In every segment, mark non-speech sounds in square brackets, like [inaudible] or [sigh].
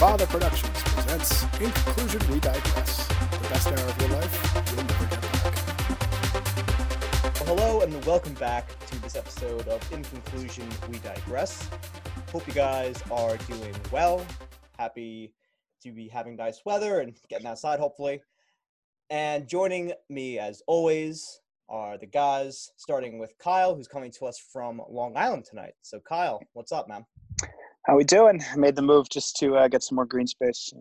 Father Productions presents In Conclusion We Digress. The best hour of your life you'll never get back. Well, hello and welcome back to this episode of In Conclusion We Digress. Hope you guys are doing well. Happy to be having nice weather and getting outside, hopefully. And joining me, as always, are the guys, starting with Kyle, who's coming to us from Long Island tonight. So, Kyle, what's up, man? How we doing? I made the move just to uh, get some more green space,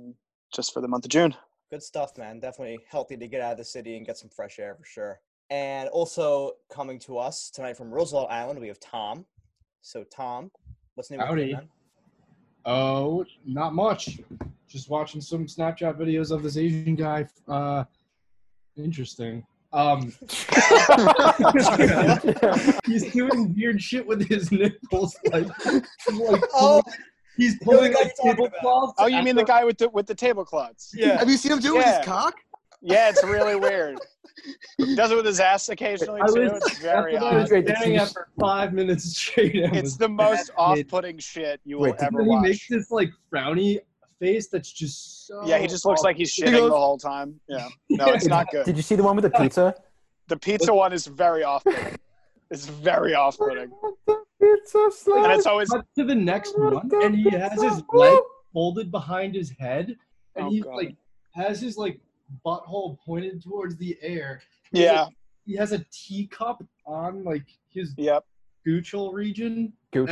just for the month of June. Good stuff, man. Definitely healthy to get out of the city and get some fresh air for sure. And also coming to us tonight from Roosevelt Island, we have Tom. So, Tom, what's new with Howdy. you, man? Oh, not much. Just watching some Snapchat videos of this Asian guy. Uh, interesting. Um, [laughs] he's doing weird shit with his nipples, like, like [laughs] Oh, he's pulling like you're tablecloths. Oh, you mean the guy with the with the tablecloths? yeah. Have you seen him do it with his cock? Yeah, it's really weird. He does it with his ass occasionally I too. was- It's very That's what I was odd. Great, staring at for five minutes straight. It's the most fascinated. off-putting shit you will Wait, did ever And he watch. makes this like frowny face that's just so. Yeah, he just looks like he's He shitting goes- the whole time. Yeah, no, it's not [laughs] good. Did you see the one with the pizza? The pizza one is very off-putting. It's very off-putting, Pizza and it's always cut to the next oh one, and he has his leg folded behind his head, and Oh, he God. like has his like butthole pointed towards the air. yeah, He has a teacup on like his yep. goochal region, Gooch.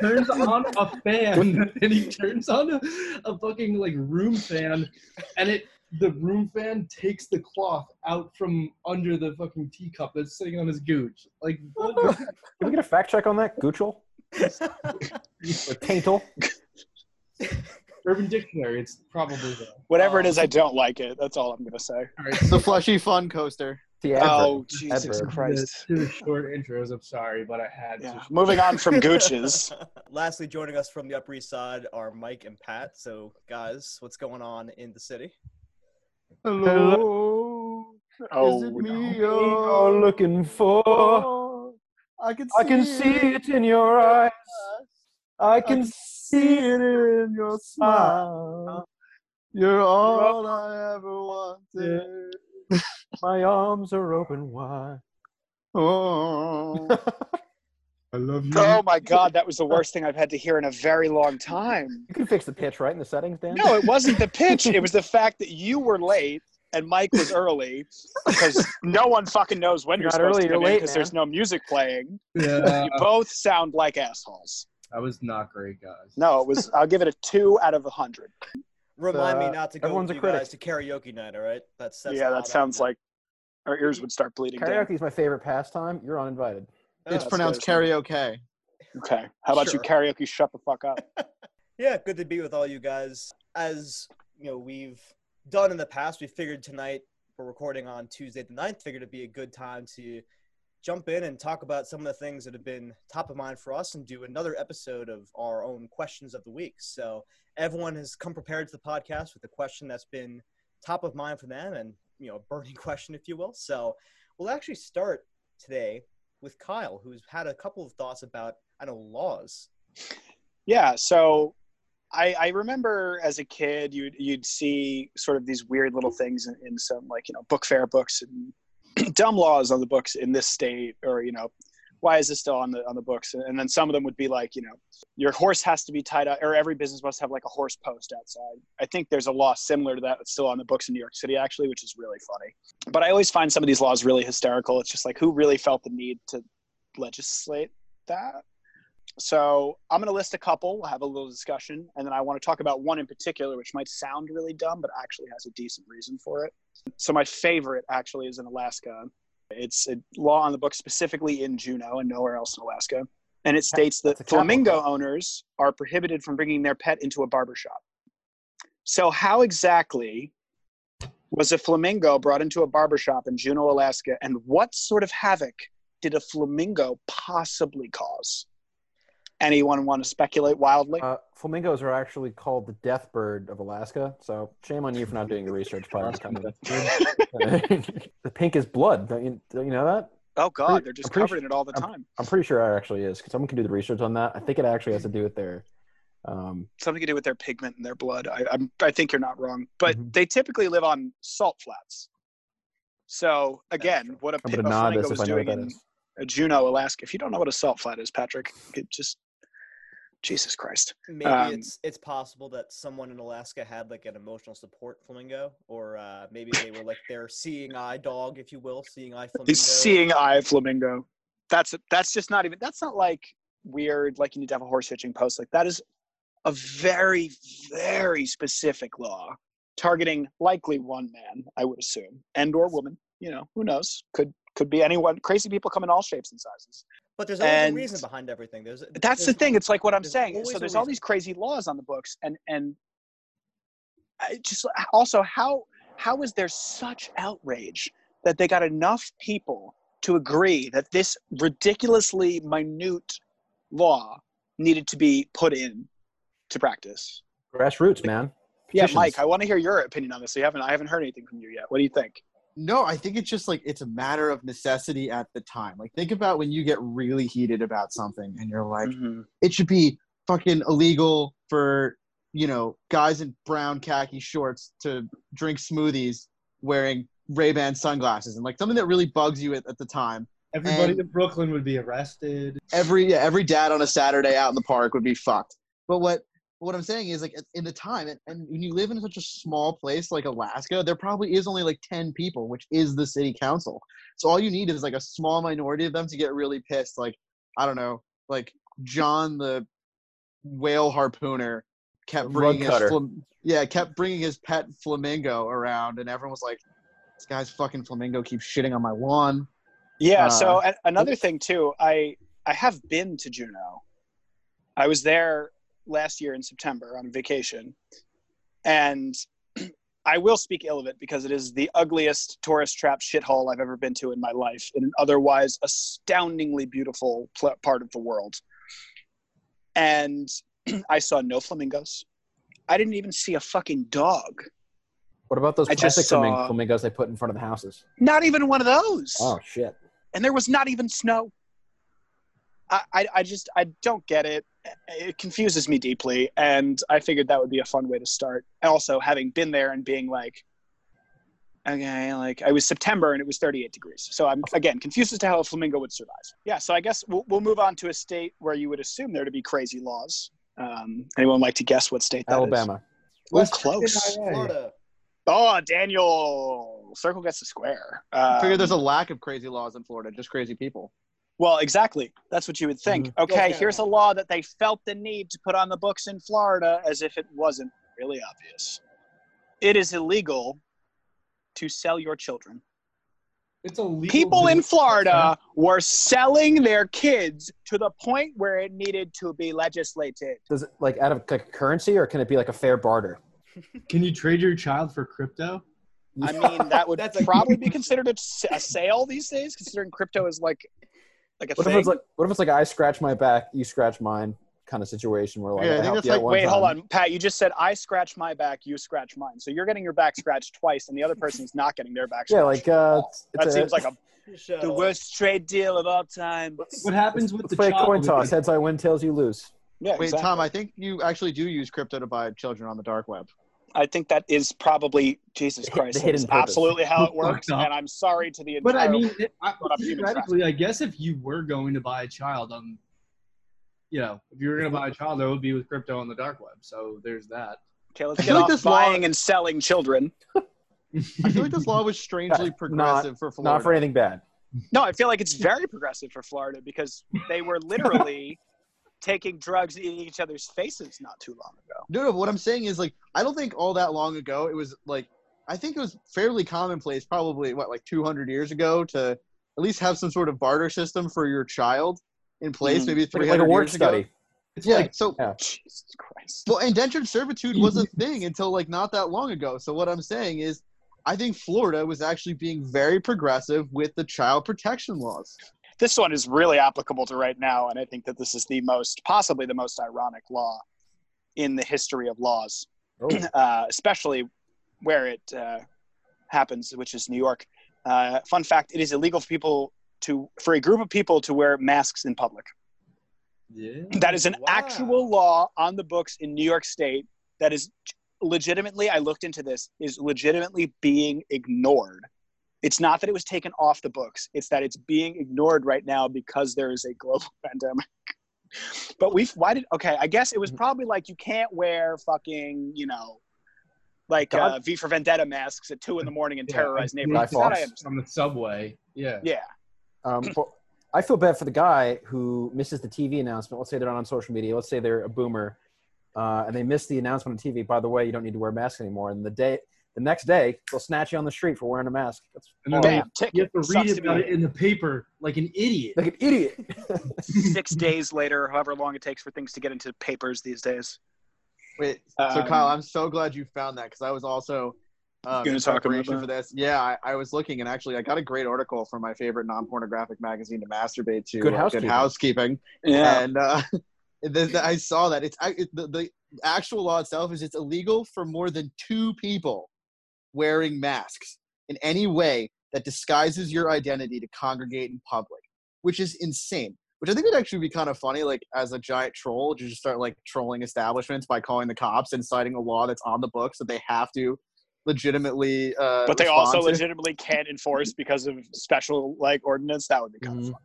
And turns on a fan, [laughs] and he turns on a, a fucking like room fan, and it the room fan takes the cloth out from under the fucking teacup that's sitting on his gooch. Like what? [laughs] Can we get a fact check on that? Goochel? [laughs] Or taintle? Urban Dictionary. It's probably there. Whatever it um, is, I don't like it. That's all I'm gonna say. All right, The fleshy fun coaster. The oh, adverb. Oh Jesus Adverb. Christ! To the short intros. I'm sorry, but I had Yeah. to. Moving on from gooches. [laughs] Lastly, joining us from the Upper East Side are Mike and Pat. So, guys, what's going on in the city? Hello. Oh, Is it oh, no. me You're looking for. I can see, I can see it in your eyes. I can see it in your smile. You're all I ever wanted. [laughs] My arms are open wide. Oh. [laughs] I love you. Oh my God, that was the worst thing I've had to hear in a very long time. You can fix the pitch, right, in the settings, Dan? No, it wasn't the pitch. It was the fact that you were late and Mike was early because no one fucking knows when You're you're, not supposed early, to you're come in late, because there's no music playing. Yeah, You both sound like assholes. That was not great, guys. No, it was. I'll give it a two out of a hundred. Remind me Uh, not to go everyone's with a you critic. guys to karaoke night, all right? That's, that's yeah, that sounds at. like our ears would start bleeding. Karaoke is my favorite pastime. You're uninvited. Oh, It's pronounced karaoke. Okay. How about Sure. you karaoke? Shut the fuck up. [laughs] Yeah, good to be with all you guys. As you know, we've done in the past, we figured tonight we're recording on Tuesday the 9th, figured it'd be a good time to jump in and talk about some of the things that have been top of mind for us and do another episode of our own questions of the week. So everyone has come prepared to the podcast with a question that's been top of mind for them and you know, a burning [laughs] question, if you will. So we'll actually start today with Kyle, who's had a couple of thoughts about I don't know laws. Yeah, so I, I remember as a kid, you'd you'd see sort of these weird little things in, in some like you know book fair books and [clears throat] dumb laws on the books in this state, or you know, why is this still on the on the books? And then some of them would be like, you know, your horse has to be tied up, or every business must have like a horse post outside. I think there's a law similar to that that's still on the books in New York City actually, which is really funny. But I always find some of these laws really hysterical. It's just like who really felt the need to legislate that? So I'm going to list a couple. We'll have a little discussion, and then I want to talk about one in particular, which might sound really dumb, but actually has a decent reason for it. So my favorite actually is in Alaska. It's a law on the book specifically in Juneau and nowhere else in Alaska, and it states that That's a capital flamingo owners are prohibited from bringing their pet into a barber shop. So how exactly was a flamingo brought into a barber shop in Juneau, Alaska, and what sort of havoc did a flamingo possibly cause? Anyone want to speculate wildly? Uh, flamingos are actually called the death bird of Alaska. So shame on you for not doing your research. Probably kind of the pink is blood. Don't you, don't you know that? oh God, pretty- they're just I'm pretty covered in it all the I'm- time. I'm pretty sure it actually is. Someone can do the research on that. I think it actually has to do with their Um, something to do with their pigment in their blood. I, I'm, I think you're not wrong, but Mhm. they typically live on salt flats. So again, what a, I'm a flamingo this was if I know what doing in is. uh, Juneau, Alaska. If you don't know what a salt flat is, Patrick, it just Jesus Christ. Maybe Um, it's it's possible that someone in Alaska had like an emotional support flamingo, or uh, maybe they were like their seeing eye dog, if you will, seeing eye flamingo. The seeing eye flamingo. That's that's just not even. That's not like weird. Like you need to have a horse hitching post. Like that is a very very specific law targeting likely one man. I would assume, and or woman. You know, who knows? Could could be anyone. Crazy people come in all shapes and sizes. But there's always and- a reason behind everything. There's That's the thing. It's like what I'm there's saying. So there's all these crazy laws on the books, and and I just also how how is there such outrage that they got enough people to agree that this ridiculously minute law needed to be put in to practice? grassroots, man. Yeah, Mike, I want to hear your opinion on this. You haven't I haven't heard anything from you yet. What do you think? No, I think it's just like it's a matter of necessity at the time. Like think about when you get really heated about something and you're like, Mhm. it should be fucking illegal for you know guys in brown khaki shorts to drink smoothies wearing Ray Ban sunglasses and like something that really bugs you at, at the time. Everybody And- in Brooklyn would be arrested. Every yeah, every dad on a Saturday out in the park would be fucked. But what what I'm saying is like in the time and, and when you live in such a small place like Alaska, there probably is only like 10 people, which is the city council. So all you need is like a small minority of them to get really pissed. Like I don't know, like John the whale harpooner kept bringing his flam- yeah kept bringing his pet flamingo around, and everyone was like, "This guy's fucking flamingo keeps shitting on my lawn." Yeah. Uh, so another thing too, I I have been to Juneau. I was there last year in September on vacation, and [clears throat] I will speak ill of it because it is the ugliest tourist trap shithole I've ever been to in my life, in an otherwise astoundingly beautiful pl- part of the world. And [clears throat] I saw no flamingos. I didn't even see a fucking dog. What about those I plastic saw- flamingos they put in front of the houses? Not even one of those. Oh shit! and there was not even snow. I, I, I just I don't get it. It confuses me deeply, and I figured that would be a fun way to start. Also, having been there and being like, okay, like I was September and it was 38 degrees, so I'm again confused as to how a flamingo would survive. Yeah, so I guess we'll, we'll move on to a state where you would assume there to be crazy laws. Um, anyone like to guess what state that is? Alabama. Well, West close. Florida. Oh, Daniel, circle gets the square. I figure there's a Um, lack of crazy laws in Florida, just crazy people. Well, exactly. That's what you would think. Mm-hmm. Okay, Yeah. here's a law that they felt the need to put on the books in Florida as if it wasn't really obvious. It is illegal to sell your children. It's illegal. People in Florida were selling their kids to the point where it needed to be legislated. Does it like out of like currency or can it be like a fair barter? [laughs] Can you trade your child for crypto? I mean, that would [laughs] That's a- probably be considered a sale these days, considering crypto is like like a What if it's like what if it's like I scratch my back, you scratch mine kind of situation where like Yeah, I I think helped that's like- one Wait, hold on, Pat. You just said I scratch my back, you scratch mine. So you're getting your back scratched twice, and the other person's not getting their back scratched. Yeah, like uh, it's, that it's a- seems like a, the worst trade deal of all time. What happens with let's the play coin toss. Heads I win, tails you lose. Yeah, Wait, exactly. Tom, I think you actually do use crypto to buy children on the dark web. I think that is probably Jesus Christ. the that hidden is absolutely how it [laughs] works, and I'm sorry to the entire. But I mean, it, I, But I'm human theoretically, I guess if you were going to buy a child on, you know, if you were going to buy a child, that would be with crypto on the dark web. So there's that. okay, let's I get like off this law- buying and selling children. I feel like this law was strangely [laughs] Not- progressive for Florida. Not for anything bad. No, I feel like it's very progressive for Florida because they were literally [laughs] taking drugs and eating each other's faces not too long ago. No, no. What I'm saying is, like, I don't think all that long ago it was like, I think it was fairly commonplace, probably what, like 200 years ago, to at least have some sort of barter system for your child in place. Mhm. Maybe 300 like a work years ago. study. It's Yeah. like so, Yeah. Jesus Christ. well, indentured servitude was a thing until like not that long ago. So what I'm saying is, I think Florida was actually being very progressive with the child protection laws. This one is really applicable to right now, and I think that this is the most, possibly the most ironic law in the history of laws, Oh. [clears throat] uh, especially where it uh, happens, which is New York. Uh, fun fact: it is illegal for people to, for a group of people, to wear masks in public. Yeah. That is an Wow. actual law on the books in New York State that is legitimately, I looked into this, is legitimately being ignored. It's not that it was taken off the books, it's that it's being ignored right now because there is a global [laughs] pandemic. But we've, why did, okay, I guess it was probably like you can't wear fucking, you know, like uh, V for Vendetta masks at two in the morning and Yeah, terrorize and neighborhoods. Guy That I Fawkes. understand. on the subway. Yeah. Yeah. Um, well, I feel bad for the guy who misses the TV announcement. Let's say they're not on social media. Let's say they're a boomer, uh, and they miss the announcement on TV. By the way, you don't need to wear a mask anymore. And the day, the next day, they'll snatch you on the street for wearing a mask. That's And then Bam, they, you have to read Sucks to about you. it in the paper like an idiot. like an idiot. [laughs] Six days later, however long it takes for things to get into papers these days. Wait, so Um, Kyle, I'm so glad you found that because I was also um, Gonna talk about for this. Yeah, I, I was looking and actually I got a great article from my favorite non-pornographic magazine to masturbate to. Good uh, Housekeeping. Good housekeeping. Yeah. And uh, [laughs] the, the- I saw that it's I- it, the, the actual law itself is it's illegal for more than two people wearing masks in any way that disguises your identity to congregate in public, which is insane. Which I think would actually be kind of funny, like as a giant troll, to just start like trolling establishments by calling the cops and citing a law that's on the books that they have to legitimately. Uh, but they also to. legitimately can't enforce because of special like ordinance. That would be kind Mhm. of fun.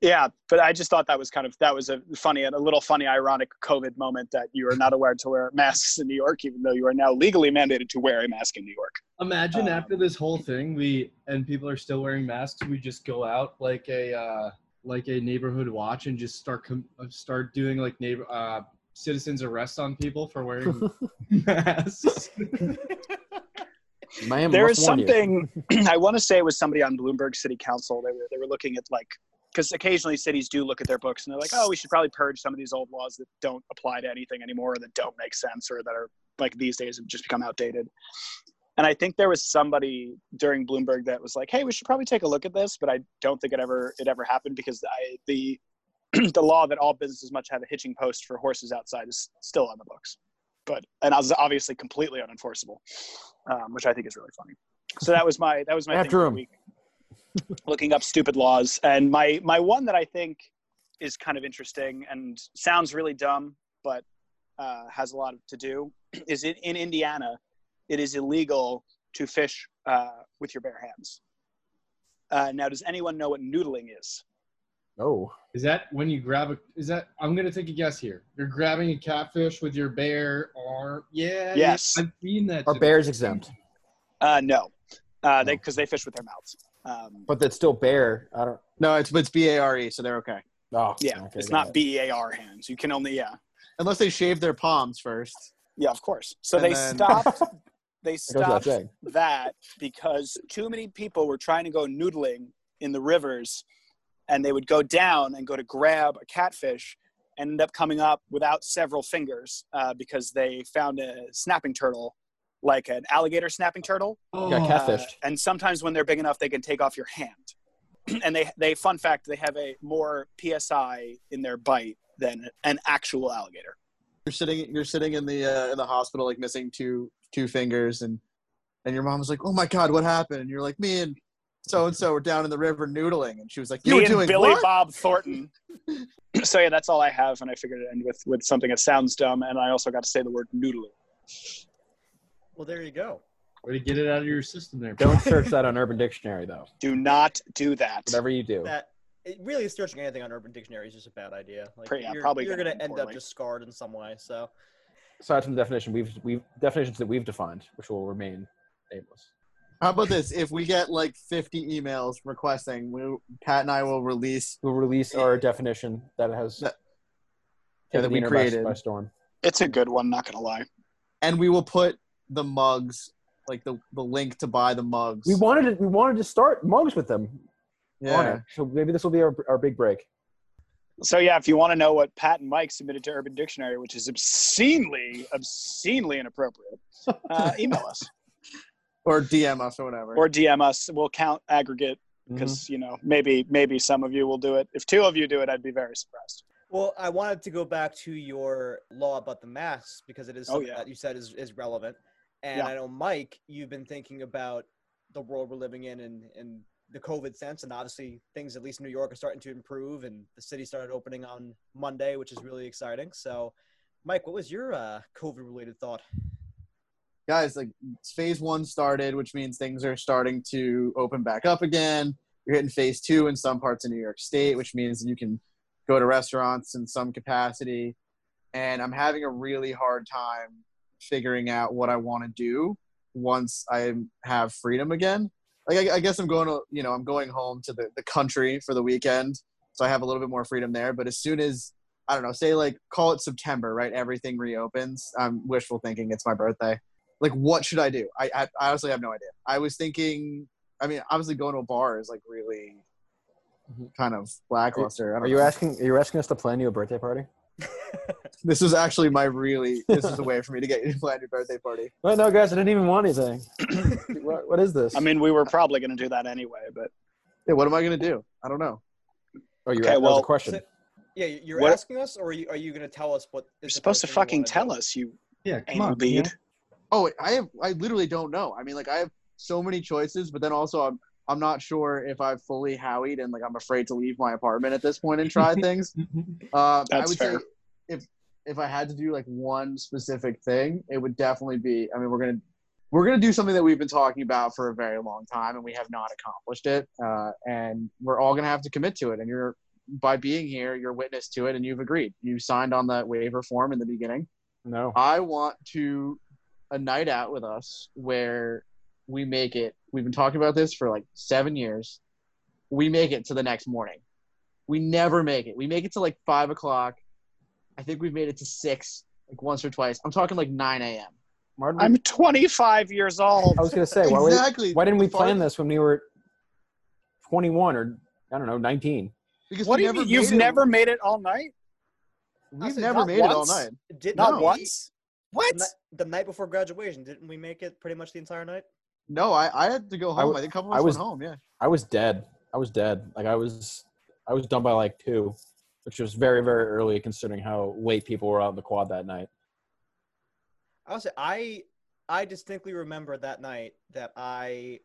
Yeah, but I just thought that was kind of that was a funny and a little funny, ironic COVID moment that you are not allowed to wear masks in New York, even though you are now legally mandated to wear a mask in New York. Imagine Um, after this whole thing, we and people are still wearing masks. We just go out like a uh, like a neighborhood watch and just start com- uh, start doing like neighbor uh, citizens arrest on people for wearing [laughs] masks. Miami there must is warn you. something [clears throat] I want to say it was somebody on Bloomberg City Council. They were they were looking at like because occasionally cities do look at their books and they're like, oh, we should probably purge some of these old laws that don't apply to anything anymore, or that don't make sense, or that are like these days have just become outdated. And I think there was somebody during Bloomberg that was like, hey, we should probably take a look at this, but I don't think it ever it ever happened because I, the [clears throat] the law that all businesses must have a hitching post for horses outside is still on the books, but and I was obviously completely unenforceable, um, which I think is really funny. So that was my that was my thing After for the him. Week. Looking up stupid laws, and my my one that I think is kind of interesting and sounds really dumb, but uh, has a lot to do [clears throat] is in, in Indiana, it is illegal to fish uh, with your bare hands. Uh, now, does anyone know what noodling is? Oh, is that when you grab a? Is that? I'm gonna take a guess here. You're grabbing a catfish with your bare arm. Yeah. yeah, Yes. I've seen that. are today. bears exempt? Uh, no, uh, they because they fish with their mouths. Um, But that's still bear. I don't. No, it's it's B A R E, so they're okay. Oh, yeah, okay, it's not it. B E A R hands. You can only yeah, Unless they shave their palms first. yeah, of course. So And they then- [laughs] stopped. They That goes without stopped saying. that because too many people were trying to go noodling in the rivers and they would go down and go to grab a catfish and end up coming up without several fingers uh, because they found a snapping turtle like an alligator snapping turtle Oh, Got uh, and sometimes when they're big enough they can take off your hand [clears throat] and they they fun fact they have a more psi in their bite than an actual alligator You're sitting you're sitting in the uh, in the hospital like missing two two fingers and and your mom was like, "Oh my god, what happened?" And you're like, "Me and so and so were down in the river noodling." And she was like, "You me were and doing Billy what?" Bob Thornton. [laughs] so yeah, that's all I have, and I figured to end with with something that sounds dumb, and I also got to say the word noodling. Well, there you go. Way to get it out of your system there. Don't search that on [laughs] Urban Dictionary though. Do not do that. Whatever you do. That it really searching anything on Urban Dictionary is just a bad idea. Like Pretty- yeah, you're, probably you're gonna gonna end end up just scarred in some way. So Aside from the definition we've we've definitions that we've defined, which will remain nameless. How about this? If we get like 50 emails requesting, we, Pat and I will release. We'll release our definition that has That- taken that we internet by- created. by storm. It's a good one, not gonna lie. and we will put the mugs, like the, the link to buy the mugs. We wanted to, we wanted to start mugs with them yeah. So maybe this will be our, our big break. So yeah, if you want to know what Pat and Mike submitted to Urban Dictionary, which is obscenely, obscenely inappropriate, uh, [laughs] email us or DM us or whatever. or DM us. We'll count aggregate because you know maybe maybe some of you will do it. If two of you do it, I'd be very surprised. Well, I wanted to go back to your law about the masks because it is Oh, yeah. that you said is, is relevant. And Yeah. I know, Mike, you've been thinking about the world we're living in and, and the COVID sense, and obviously things at least in New York are starting to improve, and the city started opening on Monday, which is really exciting. So, Mike, what was your uh, COVID-related thought? guys, like phase one started, which means things are starting to open back up again. You're hitting phase two in some parts of New York State, which means you can go to restaurants in some capacity. And I'm having a really hard time figuring out what I want to do once I have freedom again. Like I, I guess I'm going to, you know, I'm going home to the, the country for the weekend, so I have a little bit more freedom there. But as soon as I don't know, say like call it September, right? Everything reopens. I'm wishful thinking. It's my birthday like what should I do? I, I, I honestly have no idea. I was thinking. I mean, obviously going to a bar is like really mm-hmm. kind of lackluster. I don't Are you know. asking? Are you asking us to plan you a birthday party? This is actually my really. This is a way for me to get you to plan your birthday party. [laughs] Well, no, guys, I didn't even want anything. [laughs] what, what is this? I mean, we were probably going to do that anyway, but Yeah, what am I gonna do? I don't know. oh, you okay, that was well, a question. so- Yeah, you're What- asking us, or are you, are you going to tell us what? you're supposed to fucking tell us, you Yeah, come anal on. bead. man. Oh, I have. I literally don't know. I mean, like I have so many choices, but then also I'm. I'm not sure if I've fully howied and like I'm afraid to leave my apartment at this point and try things. [laughs] Uh, I That's would fair. say if if I had to do like one specific thing, it would definitely be. I mean, we're gonna we're gonna do something that we've been talking about for a very long time, and we have not accomplished it. Uh, and we're all gonna have to commit to it. And you're by being here, you're witness to it, and you've agreed. You signed on that waiver form in the beginning. no. I want to a night out with us where we make it. We've been talking about this for like seven years. We make it to the next morning. We never make it. We make it to like five o'clock. I think we've made it to six, like once or twice. I'm talking like nine a.m. Why did we- I'm 25 years old. I was gonna say, why, we- exactly. why didn't we plan this when we were 21 or I don't know 19? Because What do you mean? You've it- never made it all night? I We've said never not made it all night. Did Not we- once. What? The, ni- the night before graduation, didn't we make it pretty much the entire night? No, I, I had to go I home. I, w- think a couple of I was- went home. Yeah. I was dead. I was dead. Like I was, I was done by like two, which was very very early considering how late people were out in the quad that night. I would say I I distinctly remember that night that I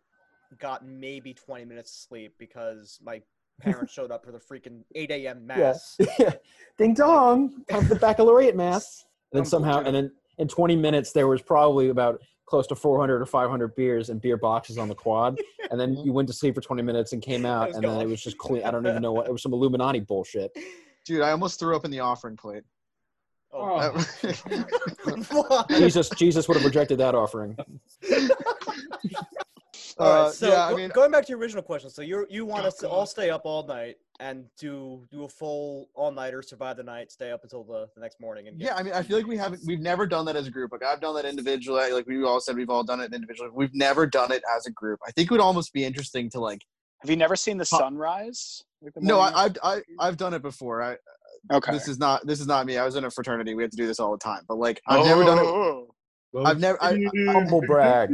got maybe 20 minutes of sleep because my parents showed up for the freaking 8 a.m. [laughs] mass. Yeah. [laughs] Ding dong. Time for the baccalaureate mass. [laughs] And then somehow, and then in 20 minutes, there was probably about close to 400 or 500 beers and beer boxes on the quad. [laughs] And then you went to sleep for 20 minutes and came out, was and then it was just clean. I don't even know what it was. Some Illuminati bullshit. [laughs] Dude, I almost threw up in the offering plate. Oh, Oh. [laughs] Jesus, Jesus would have rejected that offering. All right, Uh, so yeah, I mean, going back to your original question, so you you want Oh, us to all stay up all night and do do a full all nighter, survive the night, stay up until the, the next morning, and get, Yeah, I mean, I feel like we haven't, we've never done that as a group. Like I've done that individually. Like we all said, we've all done it individually. We've never done it as a group. I think it would almost be interesting to like. Have you never seen the sunrise? Like the No, I, I've, I, I've done it before. I, okay. this is not, this is not me. I was in a fraternity. We had to do this all the time. But like, I've never done it. Oh. I've never. I, Humble brag.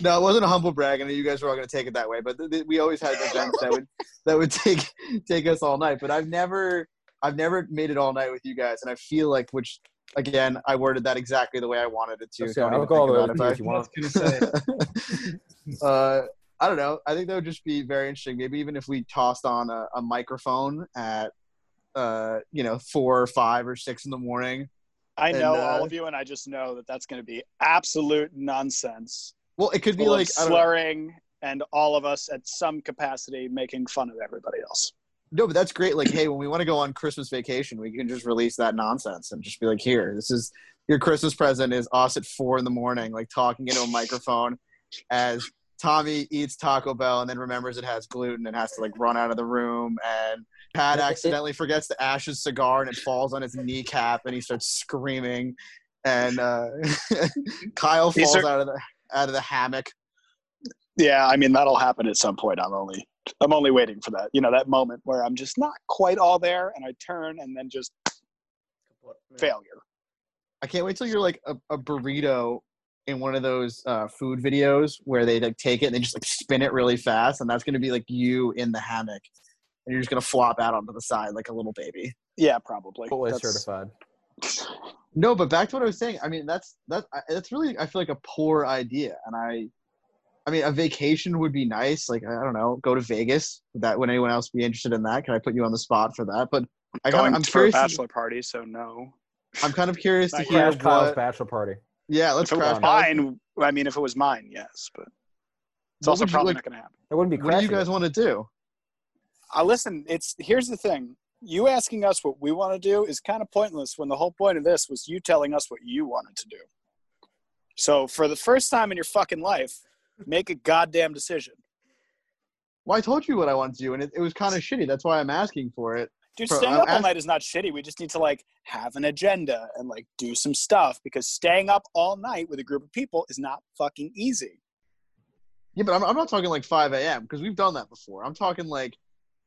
No, it wasn't a humble brag. I know you guys were all going to take it that way. But th- th- we always had events that would, that would [laughs] take, take us all night. But I've never, I've never made it all night with you guys. And I feel like, which again, I worded that exactly the way I wanted it to. Let's Don't go. I'll even go all the way about with it, you but- if you want. I was gonna say. [laughs] [laughs] uh, I don't know. I think that would just be very interesting. Maybe even if we tossed on a, a microphone at, uh, you know, four or five or six in the morning. I And, know uh, all of you, and I just know that that's going to be absolute nonsense. Well, it could be like of know. slurring, and all of us at some capacity making fun of everybody else. no, but that's great. Like, hey, when we want to go on Christmas vacation, we can just release that nonsense and just be like, here, this is your Christmas present is us at four in the morning, like talking into a microphone as Tommy eats Taco Bell and then remembers it has gluten and has to like run out of the room and Pat It- it- accidentally forgets to ash his cigar and it falls on his kneecap and he starts screaming and uh, [laughs] Kyle falls are- out of the out of the hammock. Yeah, I mean that'll happen at some point. I'm only I'm only waiting for that. You know, that moment where I'm just not quite all there, and I turn, and then just What- failure. I can't wait till you're like a, a burrito in one of those uh, food videos where they like take it and they just like spin it really fast, and that's gonna be like you in the hammock, and you're just gonna flop out onto the side like a little baby. Yeah, probably. Fully That's- certified. No, but back to what I was saying. I mean, that's that. That's really I feel like a poor idea, and I I mean, a vacation would be nice. Like I don't know, go to Vegas. Would that would anyone else be interested in that? Can I put you on the spot for that? But I Going kinda, I'm for a curious. bachelor party, so no. I'm kind of curious to hear Crash Kyle's what. bachelor party. Yeah, let's If it crash. was mine, I mean, if it was mine, yes, but it's What also would you probably like- not going to happen. It wouldn't be What do you crashing. guys want to do? Uh, listen, it's here's the thing. You asking us what we want to do is kind of pointless when the whole point of this was you telling us what you wanted to do. So for the first time in your fucking life, make a goddamn decision. Well, I told you what I wanted to do, and it, it was kind of shitty. That's why I'm asking for it. Dude, Bro, staying I'm up all ask- night is not shitty. We just need to like have an agenda and like do some stuff because staying up all night with a group of people is not fucking easy. Yeah, but I'm, I'm not talking like 5 a.m. because we've done that before. I'm talking like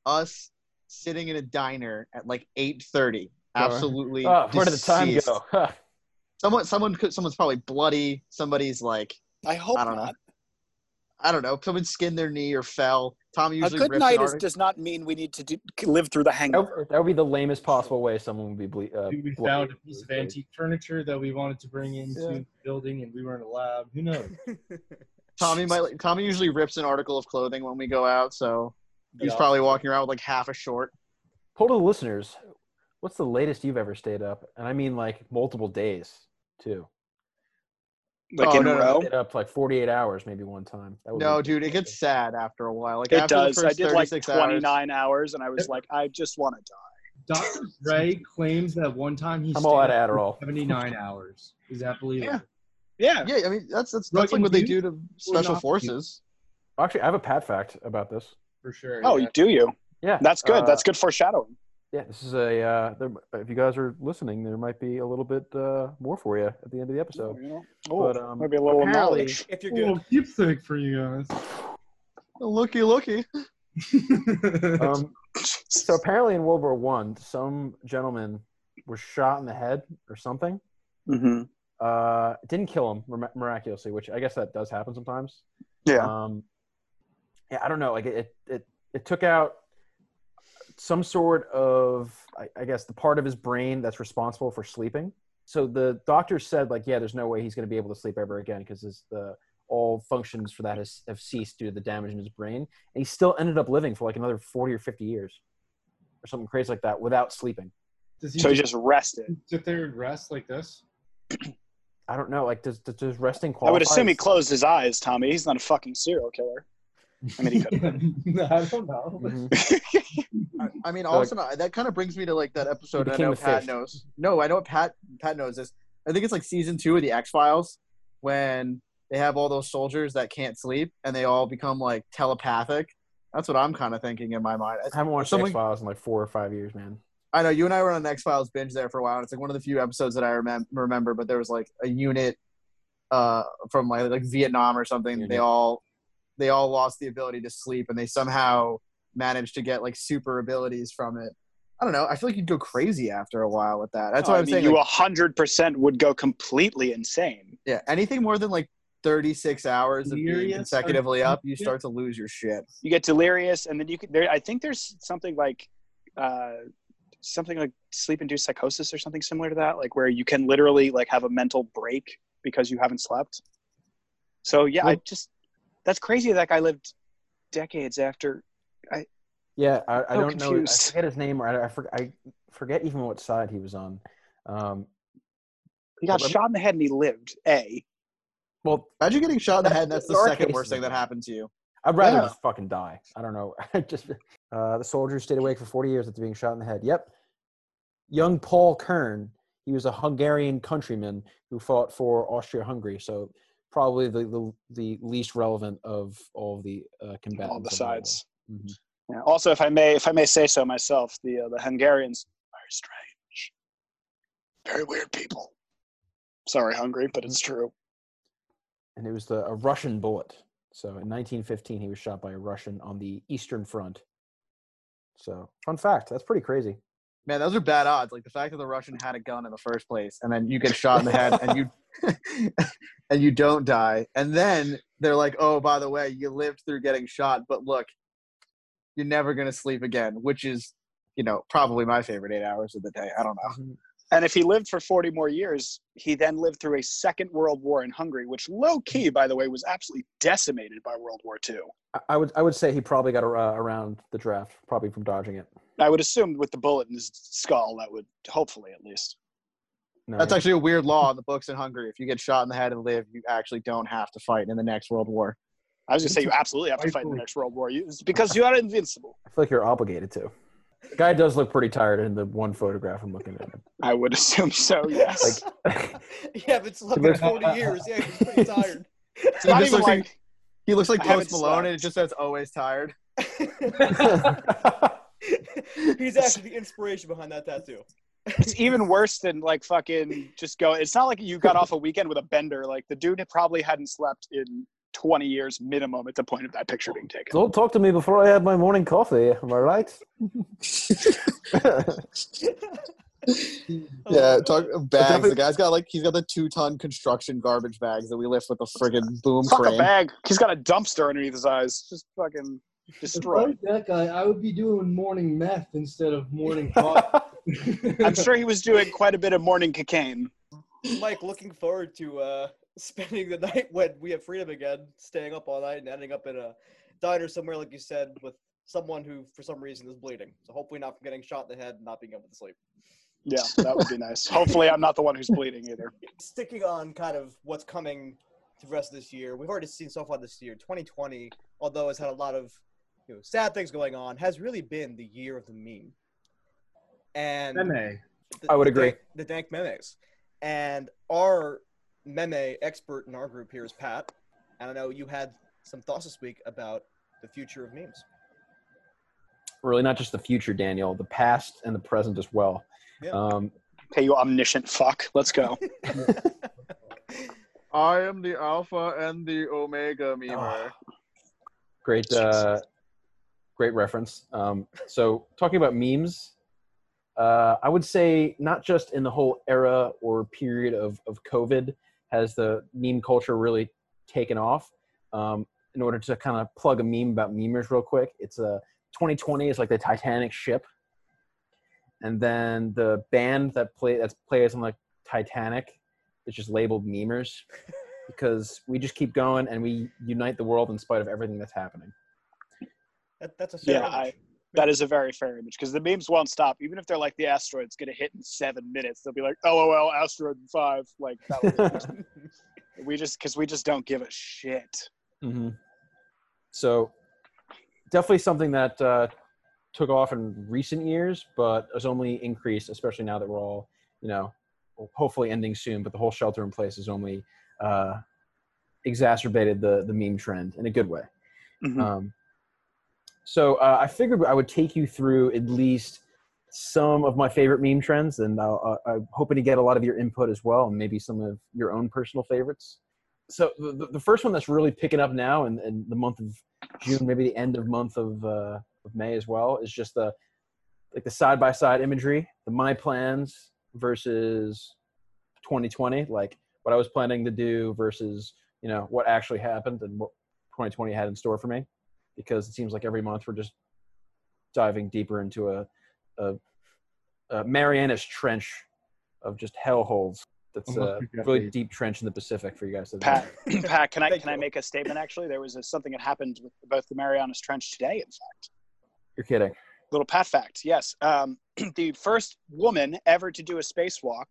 us sitting in a diner at like 8:30. Absolutely. Oh, where did the time go? [laughs] Someone, someone, could, someone's probably bloody. Somebody's like, I hope I don't know. I don't know. Someone skinned their knee or fell. Tom A good night is, does not mean we need to do, live through the hangover. would, that would be the lamest possible way someone would be ble- uh, we found a piece of antique furniture that we wanted to bring into Yeah. the building and we weren't allowed. Who knows? [laughs] Tommy might. Tommy usually rips an article of clothing when we go out, so he's Yeah. probably walking around with like half a short. Poll to the listeners. What's the latest you've ever stayed up? And I mean like multiple days too. Like Oh, in no, a no, row. Stayed up like 48 hours maybe one time. That would No, be- dude, it gets sad after a while. Like It after the does. I first did like 36 hours- 29 hours and I was like, I just want to die. Dr. Dre claims that one time he I'm stayed all out up of Adderall. 79 hours. Is that believable? Yeah. Yeah, I mean that's that's that's like what they do to special forces. Actually, I have a pat fact about this. For sure. Oh, yeah. do you? Yeah, That's good. uh, That's good foreshadowing. Yeah, this is a. Uh, there, if you guys are listening, there might be a little bit uh, more for you at the end of the episode. you know? Oh, but, um, maybe a little apparently- knowledge. if you're A little keepsake for you guys. Looky, looky. [laughs] Um, [laughs] so apparently, in World War One, some gentleman was shot in the head or something. hmm Uh, it didn't kill him mir- miraculously, which I guess that does happen sometimes. Yeah. Um, yeah, I don't know. Like it, it, it took out some sort of, I, I guess, the part of his brain that's responsible for sleeping. So the doctor said, like, yeah, there's no way he's going to be able to sleep ever again because the all functions for that has, have ceased due to the damage in his brain. And he still ended up living for like another 40 or 50 years or something crazy like that without sleeping. Does he So he just just rested. sit there and rest like this? I don't know. Like, does, does, does resting I would assume he closed his eyes, Tommy. He's not a fucking serial killer. I mean, he could. [laughs] I don't know. Mhm. [laughs] I, I mean, also not, that kind of brings me to like that episode. I became know the Pat fish. knows. No, I know Pat. Pat knows this. I think it's like season two of the X Files when they have all those soldiers that can't sleep and they all become like telepathic. That's what I'm kind of thinking in my mind. I haven't watched Someone- X Files in like four or five years, man. I know you and I were on an X Files binge there for a while. And it's like one of the few episodes that I remem- remember. But there was like a unit uh, from like like Vietnam or something. They all they all lost the ability to sleep, and they somehow managed to get like super abilities from it. I don't know. I feel like you'd go crazy after a while with that. That's Oh, what I I'm mean, saying. you like, hundred percent would go completely insane. yeah, anything more than like 36 hours of being consecutively up, you start to lose your shit. You get delirious, and then you could. There, I think there's something like, uh, something like sleep-induced psychosis or something similar to that, like where you can literally like have a mental break because you haven't slept. So yeah, I just that's crazy. That guy lived decades after. I Yeah, I, I So don't know. I forget his name, or I, I, forget, I forget even what side he was on. Um, He got Well, me- shot in the head and he lived. A. well, Imagine getting shot in the head. And that's the second worst thing of that that. happened to you. I'd rather Yeah. just fucking die. I don't know. [laughs] I just uh, the soldier stayed awake for 40 years after being shot in the head. Yep. Young Paul Kern. He was a Hungarian countryman who fought for Austria-Hungary. So probably the, the, the least relevant of all the uh, combatants. All the of World War. sides. Mhm. Yeah. Also, if I may, if I may say so myself, the uh, the Hungarians very strange, very weird people. Sorry, Hungary, but it's true. and it was the, a Russian bullet. So in 1915, he was shot by a Russian on the Eastern Front. So fun fact. That's pretty crazy. Man, those are bad odds. Like the fact that the Russian had a gun in the first place, and then you get shot in the head, and you [laughs] [laughs] and you don't die, and then they're like, "Oh, by the way, you lived through getting shot, but look, you're never gonna sleep again," which is, you know, probably my favorite eight hours of the day. I don't know. And if he lived for 40 more years, he then lived through a second world war in Hungary, which low key, by the way, was absolutely decimated by World War II. I- I would I would say he probably got uh, around the draft, probably from dodging it. I would assume with the bullet in his skull, that would hopefully at least. No, That's actually a weird law in the books in Hungary. If you get shot in the head and live, you actually don't have to fight in the next World War. I was gonna say you absolutely have to fight in the next World War. You, because you are invincible. I feel like you're obligated to. The guy does look pretty tired in the one photograph I'm looking at. I would assume so. [laughs] Yes. [laughs] yeah, but it's like looks- 40 years, yeah, he's pretty [laughs] tired. it's He not even looks like like- He looks like Post Malone, slept. and it just says "always tired." he's actually the inspiration behind that tattoo. It's even worse than like fucking just go. It's not like you got off a weekend with a bender. Like the dude probably hadn't slept in 20 years minimum at the point of that picture being taken. Don't talk to me before I had my morning coffee. Am I right? [laughs] Yeah, talk [laughs] bags. The guy's got like he's got the two ton construction garbage bags that we lift with a friggin' boom Fuck a bag. He's got a dumpster underneath his eyes. Just fucking If I was that guy, I would be doing morning meth instead of morning coffee. I'm sure he was doing quite a bit of morning cocaine. Mike, looking forward to uh, [laughs] spending the night when we have freedom again, staying up all night and ending up in a diner somewhere, like you said, with someone who, for some reason, is bleeding. So hopefully, not from getting shot in the head and not being able to sleep. Yeah, that would be nice. [laughs] Hopefully, I'm not the one who's bleeding either. Sticking on kind of what's coming to the rest of this year, we've already seen so far this year. 2020, although it's had a lot of you know, sad things going on, has really been the year of the meme. And Meme. the, I would the agree. dank- the dank memes. And our meme expert in our group here is Pat. And I know you had some thoughts this week about the future of memes. really, not just the future, Daniel, the past and the present as well. Yeah. Um, Okay, you omniscient fuck. Let's go. [laughs] [laughs] I am the alpha and the omega memer. great, uh, great reference. Um, so, talking about memes, uh, I would say not just in the whole era or period of, of COVID has the meme culture really taken off. Um, in order to kind of plug a meme about memers real quick, it's a 2020 is like the Titanic ship, and then the band that play that plays on the Titanic is just labeled memers [laughs] because we just keep going and we unite the world in spite of everything that's happening. That, that's a fair Yeah, image. That is a very fair image because the memes won't stop. Even if they're like the asteroid's gonna hit in seven minutes, they'll be like, "LOL, asteroid in five. Like that. [laughs] We just because we just don't give a shit. hmm So, definitely something that uh, took off in recent years, but has only increased, especially now that we're all, you know, hopefully ending soon. But the whole shelter in place has only uh, exacerbated the the meme trend in a good way. Mhm. Um, so uh, I figured I would take you through at least some of my favorite meme trends, and I'll, uh, I'm hoping to get a lot of your input as well, and maybe some of your own personal favorites. So the, the- first one that's really picking up now, in, in the month of June, maybe the end of month of, uh, of May as well, is just the like the side by side imagery, the my plans versus 2020, like what I was planning to do versus you know what actually happened and what 2020 had in store for me because it seems like every month we're just diving deeper into a, a, a Marianas Trench of just hellholes. That's a really deep trench in the Pacific for you guys to Pat, [laughs] [clears throat] Pat, can I can I make a statement? Actually, there was a, something that happened with both the Marianas Trench today. In fact, You're kidding. little Pat fact. Yes, um, [clears throat] the first woman ever to do a spacewalk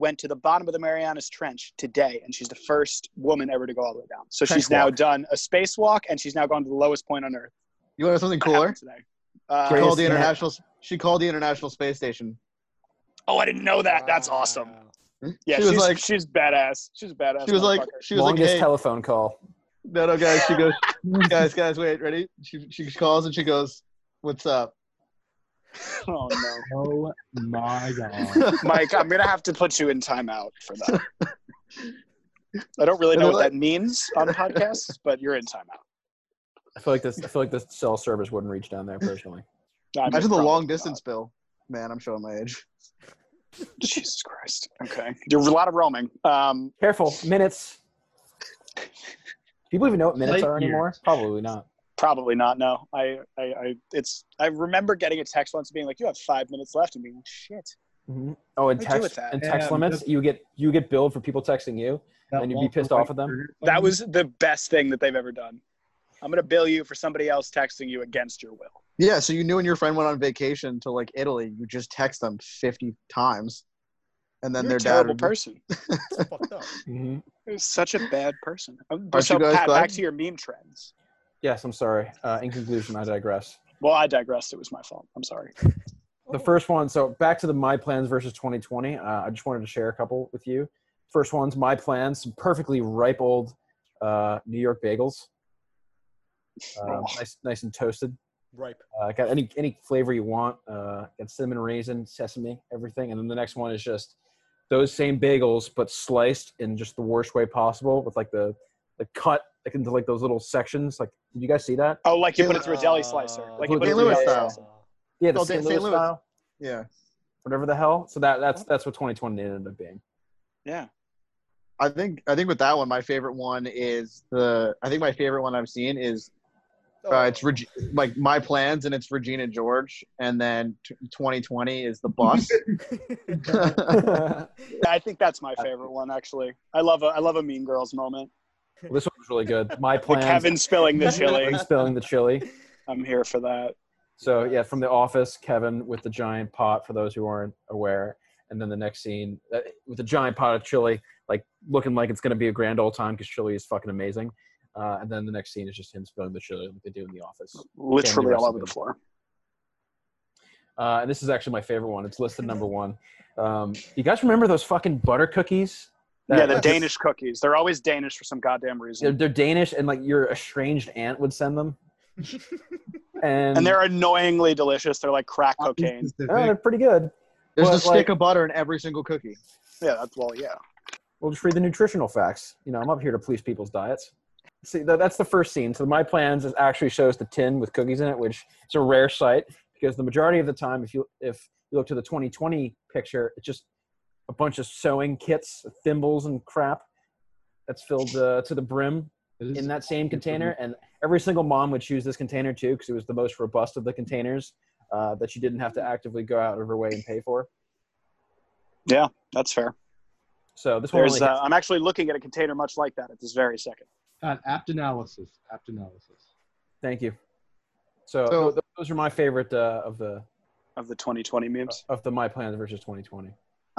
went to the bottom of the Marianas Trench today, and she's the first woman ever to go all the way down. So Trench she's now walk. done a spacewalk, and she's now gone to the lowest point on Earth. You want something cooler? Today. Uh, She called the international. She called the international space station. oh, I didn't know that. That's awesome. Yeah, She was she's like- she's badass. She's badass. She was like, motherfucker. she was like, Longest hey, telephone call. no, no, guys. She goes, [laughs] guys, guys, wait, ready? She she calls and she goes, "What's up?" Oh no, [laughs] Oh my god. [laughs] Mike, I'm gonna have to put you in timeout for that. I don't really know what that means on podcasts, [laughs] but you're in timeout. I feel like this. I feel like the cell service wouldn't reach down there personally. I mean, Imagine the probably long not. distance bill. Man, I'm showing my age. Jesus Christ. Okay, there's a lot of roaming. Um, Careful, minutes. People even know what minutes Light are anymore? Probably not. Probably not. No, I, I, I, it's. I remember getting a text once being like, "You have five minutes left," and being like, "Shit." Mhm. Oh, and text with that. and text Yeah, limits. but- You get you get billed for people texting you. And you'd be pissed off White at them? That was the best thing that they've ever done. I'm gonna bill you for somebody else texting you against your will. Yeah, so you knew when your friend went on vacation to like Italy, you just text them fifty times, and then You're a their dad. terrible would- person. [laughs] It's fucked up. Mhm. You're such a bad person. Um, Aren't so you guys Pat, glad? back to your meme trends. Yes, I'm sorry. Uh, in conclusion, I digress. Well, I digressed. It was my fault. I'm sorry. The first one. So back to the my plans versus 2020. Uh, I just wanted to share a couple with you. First one's my plans. Some perfectly ripe old uh, New York bagels. Uh, Oh. nice, nice and toasted. Ripe. Uh, got any any flavor you want. Uh, got cinnamon raisin, sesame, everything. And then the next one is just those same bagels, but sliced in just the worst way possible, with like the the cut like into like those little sections. Like, did you guys see that? Oh, like you put it through a deli slicer. Like you put it through a Louis deli style. slicer. Yeah, the Oh, St. St. Louis Louis. style, Yeah, whatever the hell. So that that's that's what 2020 ended up being. Yeah. I think I think with that one, my favorite one is the. I think my favorite one I've seen is Oh, uh, it's Reg- like my plans, and it's Regina George, and then t- 2020 is the bus. [laughs] [laughs] I think that's my favorite one actually. I love a I love a Mean Girls moment. Well, this one was really good. My [laughs] The plans. Kevin spilling the [laughs] chili. Kevin spilling the chili. I'm here for that. So yeah, from the office, Kevin with the giant pot. For those who aren't aware, and then the next scene uh, with the giant pot of chili, like looking like it's gonna be a grand old time because chili is fucking amazing. Uh, and then the next scene is just him spilling the chili like they do in the office. Literally all over the floor. Uh, and this is actually my favorite one. It's listed number one. Um, you guys remember those fucking butter cookies? Yeah, the Danish cookies. They're always Danish for some goddamn They're, reason. they're Danish, and like your estranged aunt would send them. [laughs] And, And they're annoyingly delicious. They're like crack cocaine. oh, they're pretty good. There's But, a stick like- of butter in every single cookie. Yeah, that's well, yeah. We'll just read the nutritional facts. You know, I'm up here to police people's diets. See, that, that's the first scene. So my plans is actually shows the tin with cookies in it, which is a rare sight because the majority of the time, if you if you look to the 2020 picture, it's just a bunch of sewing kits, thimbles, and crap that's filled uh, to the brim in that same container. And every single mom would choose this container too because it was the most robust of the containers uh, that she didn't have to actively go out of her way and pay for. Yeah, that's fair. So this one There's only uh, has- I'm actually looking at a container much like that at this very second. Pat, apt analysis. Apt analysis. Thank you. So, So- those are my favorite uh, of the Of the 2020 memes. of the my plans versus 2020.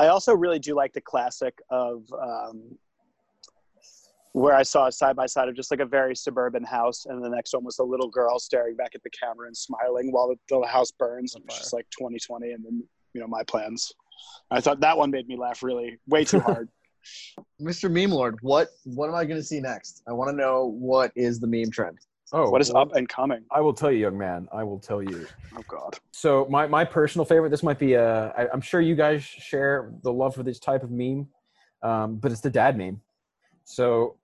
I also really do like the classic of um, where I saw a side by side of just like a very suburban house, and the next one was a little girl staring back at the camera and smiling while the, the house burns. And it's just like 2020, and then you know my plans. I thought that one made me laugh really way too hard. [laughs] Mr. Meme Lord, what what am I going to see next? I want to know what is the meme trend. Oh, what is well, up and coming? I will tell you, young man. I will tell you. Oh God. So my my personal favorite. This might be a. I, I'm sure you guys share the love for this type of meme, um, but it's the dad meme. So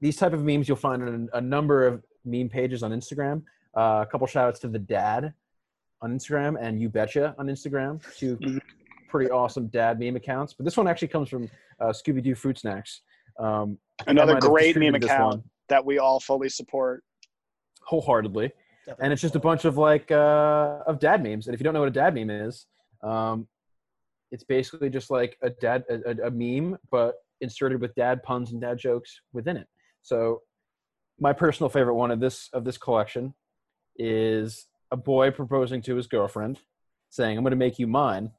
these type of memes you'll find on a, number of meme pages on Instagram. Uh, a couple shout outs to the dad on Instagram and you betcha on Instagram. Two pretty awesome dad meme accounts. But this one actually comes from uh, Scooby Doo Fruit Snacks. Um, I think I Another great meme account one that we all fully support. Wholeheartedly. and it's just a bunch of like uh, of dad memes. And if you don't know what a dad meme is, um, it's basically just like a dad a, a- a meme, but inserted with dad puns and dad jokes within it. So my personal favorite one of this of this collection is a boy proposing to his girlfriend, saying, "I'm going to make you mine."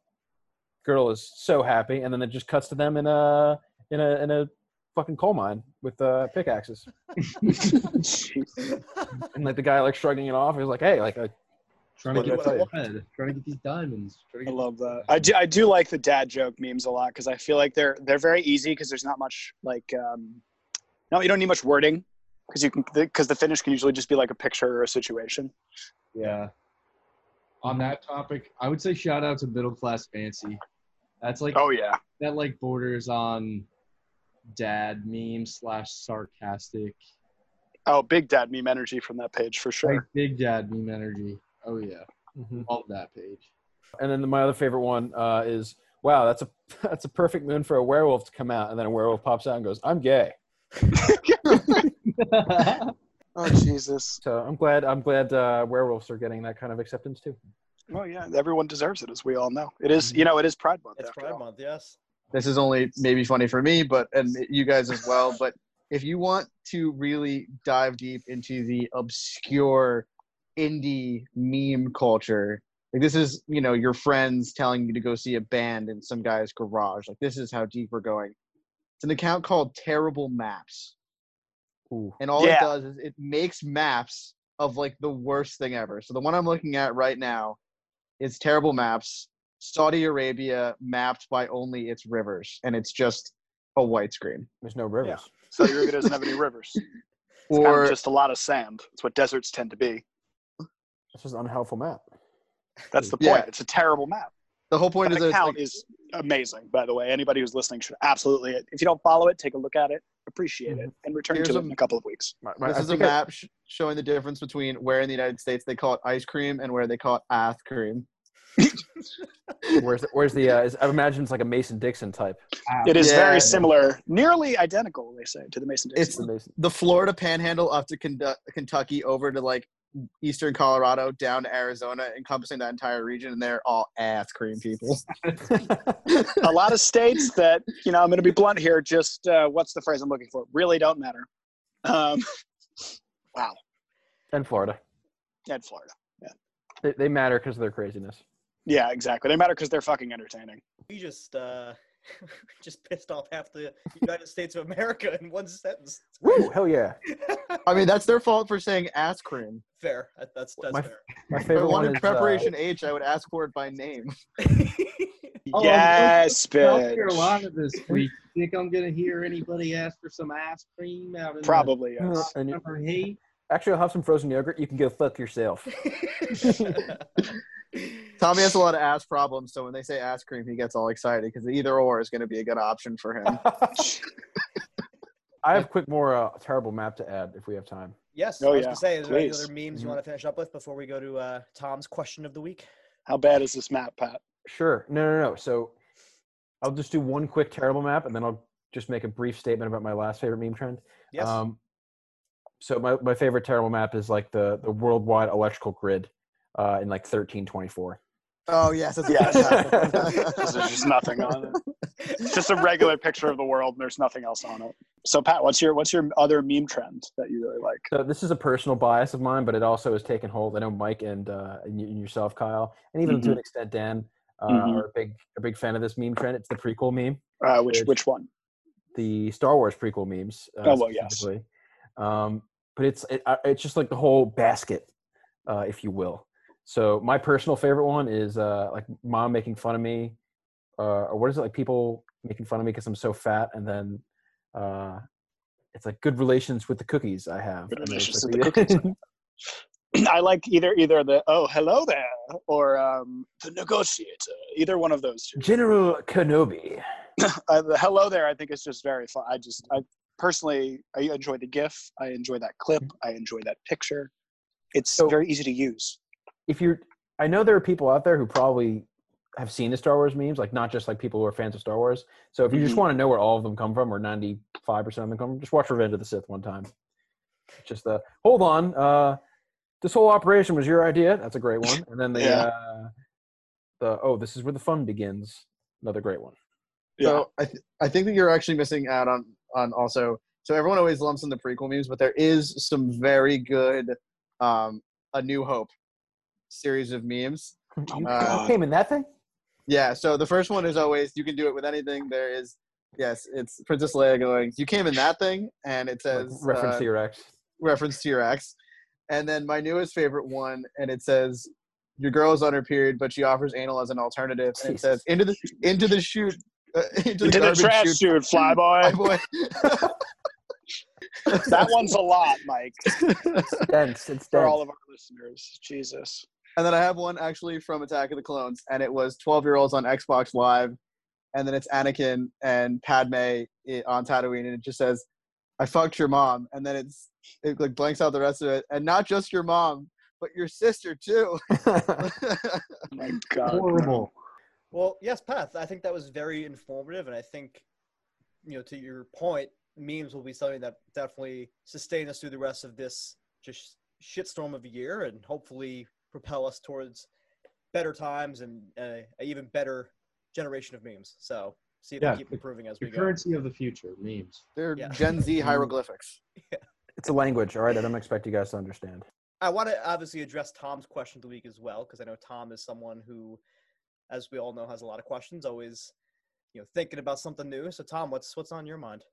Girl is so happy, and then it just cuts to them in a in a in a fucking coal mine with uh, pickaxes, [laughs] [laughs] and like the guy like shrugging it off. He's like, "Hey, like I Trying to What get I tell you? bread, trying to get these diamonds. Trying to I love that. I do, I do like the dad joke memes a lot because I feel like they're they're very easy because there's not much like um, no you don't need much wording because you can because the finish can usually just be like a picture or a situation. Yeah. On that topic, I would say shout out to middle class fancy. That's like Oh yeah, that like borders on dad meme slash sarcastic. oh big dad meme energy from that page for sure. Like big dad meme energy. Oh yeah. Mhm. Love that page. And then my other favorite one uh, is wow, that's a [laughs] that's a perfect moon for a werewolf to come out, and then a werewolf pops out and goes, "I'm gay." [laughs] Oh Jesus, So I'm glad I'm glad uh, werewolves are getting that kind of acceptance too. Well, yeah, everyone deserves it, as we all know. It is, you know, it is Pride Month. It's after Pride all. Month, yes. This is only maybe funny for me, but and you guys as well. [laughs] But if you want to really dive deep into the obscure indie meme culture, like this is you know your friends telling you to go see a band in some guy's garage. Like this is how deep we're going. It's an account called Terrible Maps, Ooh. and all Yeah. it does is it makes maps of like the worst thing ever. So the one I'm looking at right now is Terrible Maps. Saudi Arabia mapped by only its rivers, and it's just a white screen. There's no rivers. Saudi Arabia doesn't have any rivers. [laughs] It's Or kind of just a lot of sand. That's what deserts tend to be. This is an unhelpful map. That's the [laughs] Yeah. point. It's a terrible map. the whole point That is that it's account like, is amazing, by the way. Anybody who's listening should absolutely. If you don't follow it, take a look at it, appreciate it, mm-hmm. and return Here's to a- it in a couple of weeks. My- my- this I is a think I- map sh- showing the difference between where in the United States they call it ice cream and where they call it ass cream. [laughs] where's the, where's the? Uh, is, I imagine it's like a Mason Dixon type. It is Yeah. very similar, nearly identical. They say to the Mason It's Dixon. The Mason. the Florida Panhandle up to Condu- Kentucky over to like eastern Colorado down to Arizona, encompassing that entire region, and they're all ass cream people. [laughs] a lot of states that you know. I'm going to be blunt here. Just uh, what's the phrase I'm looking for? Really don't matter. Um, [laughs] wow, and Florida. and Florida. They, they matter because of their craziness. Yeah, exactly. They matter because they're fucking entertaining. We just uh, [laughs] just pissed off half the United States of America in one sentence. It's Woo! Hell yeah! [laughs] I mean, that's their fault for saying ass cream. Fair. That's that's My- fair. [laughs] My favorite If I favorite one wanted is preparation H, I would ask for it by name. Oh, yes, South bitch. Carolina this week. Think I'm gonna hear anybody ask for some ice cream out in Probably Uh, yes. and the you- summer heat? actually, I'll have some frozen yogurt. You can go fuck yourself. [laughs] Tommy has a lot of ass problems, so when they say ass cream, he gets all excited because either or is going to be a good option for him. [laughs] I have quick more uh, terrible map to add if we have time. yes. Oh, I was yeah. gonna say, is there any other memes you want to finish up with before we go to uh, Tom's question of the week? How bad is this map, Pat? Sure. No, no, no. So I'll just do one quick terrible map, and then I'll just make a brief statement about my last favorite meme trend. Yes. Um, so my, my favorite terrible map is like the the worldwide electrical grid uh, in like thirteen twenty four. oh yes, that's Yes. [laughs] There's just nothing on it. It's just a regular picture of the world, and there's nothing else on it. So, Pat, what's your what's your other meme trend that you really like? So this is a personal bias of mine, but it also has taken hold. I know Mike and uh, and, yourself, Kyle, and even to an extent Dan, uh, Mhm. are a big a big fan of this meme trend. It's the prequel meme. Uh, which Good. which one? the Star Wars prequel memes. Uh, Oh, well, yes. Um, but it's it, uh, it's just like the whole basket, uh, if you will. So my personal favorite one is uh, like mom making fun of me, uh, or what is it like people making fun of me because I'm so fat, and then uh, it's like good relations with the cookies I have. Good and then it's relations with the [laughs] [clears throat] I like either either the oh hello there or um, the negotiator. Either one of those two. General Kenobi. [clears throat] Uh, the hello there, I think is just very fun. I just I personally I enjoy the GIF. I enjoy that clip. I enjoy that picture. It's So- very easy to use. if you're i know there are people out there who probably have seen the star wars memes like not just like people who are fans of star wars so if you just Mhm. want to know where all of them come from or 95% of them come from just watch revenge of the sith one time just the hold on uh this whole operation was your idea that's a great one [laughs] and then the Yeah. uh the oh this is where the fun begins another great one Yeah. So I, th- I think that you're actually missing out on on also. So everyone always lumps in the prequel memes, but there is some very good um, A New Hope series of memes. you Uh, came in that thing Yeah. So the first one is always you can do it with anything. There is yes, it's Princess Leia going. You came in that thing, and it Like, says reference uh, to your ex reference to your ex. And then my newest favorite one, and it says your girl is on her period, but she offers anal as an alternative. And it says into the into the chute. [laughs] Into the, Into the trash chute, chute, flyboy. Flyboy. [laughs] that one's a lot, Mike, it's dense it's for all of our listeners. Jesus. And then I have one actually from Attack of the Clones, and it was 12 year olds on Xbox Live, and then it's Anakin and Padme on Tatooine, and it just says, "I fucked your mom," and then it's it like blanks out the rest of it, and not just your mom, but your sister too. [laughs] Oh my God. Horrible. Well, yes, Pat. I think that was very informative, and I think, you know, to your point, memes will be something that definitely sustain us through the rest of this just shitstorm of a year, and hopefully propel us towards better times and uh, an even better generation of memes. So see if Yeah, they keep improving as The we go. currency of the future, memes. They're Yeah. Gen Z [laughs] hieroglyphics. It's a language, all right? I don't expect you guys to understand. I want to obviously address Tom's question of the week as well because I know Tom is someone who, as we all know, has a lot of questions. Always, you know, thinking about something new. So Tom, what's what's on your mind?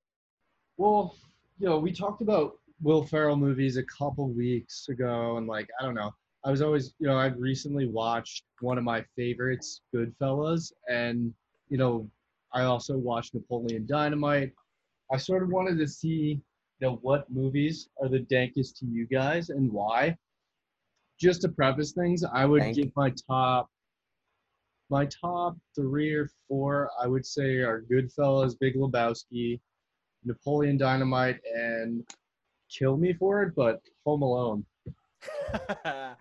Well, you know, we talked about Will Ferrell movies a couple weeks ago, and like, I don't know. I was always, you know, I've recently watched one of my favorites, Goodfellas, and you know, I also watched Napoleon Dynamite. I sort of wanted to see, you know, what movies are the dankest to you guys and why. Just to preface things, I would Dank. give my top, my top three or four. I would say are Goodfellas, Big Lebowski, Napoleon Dynamite and kill me for it, but Home Alone. [laughs]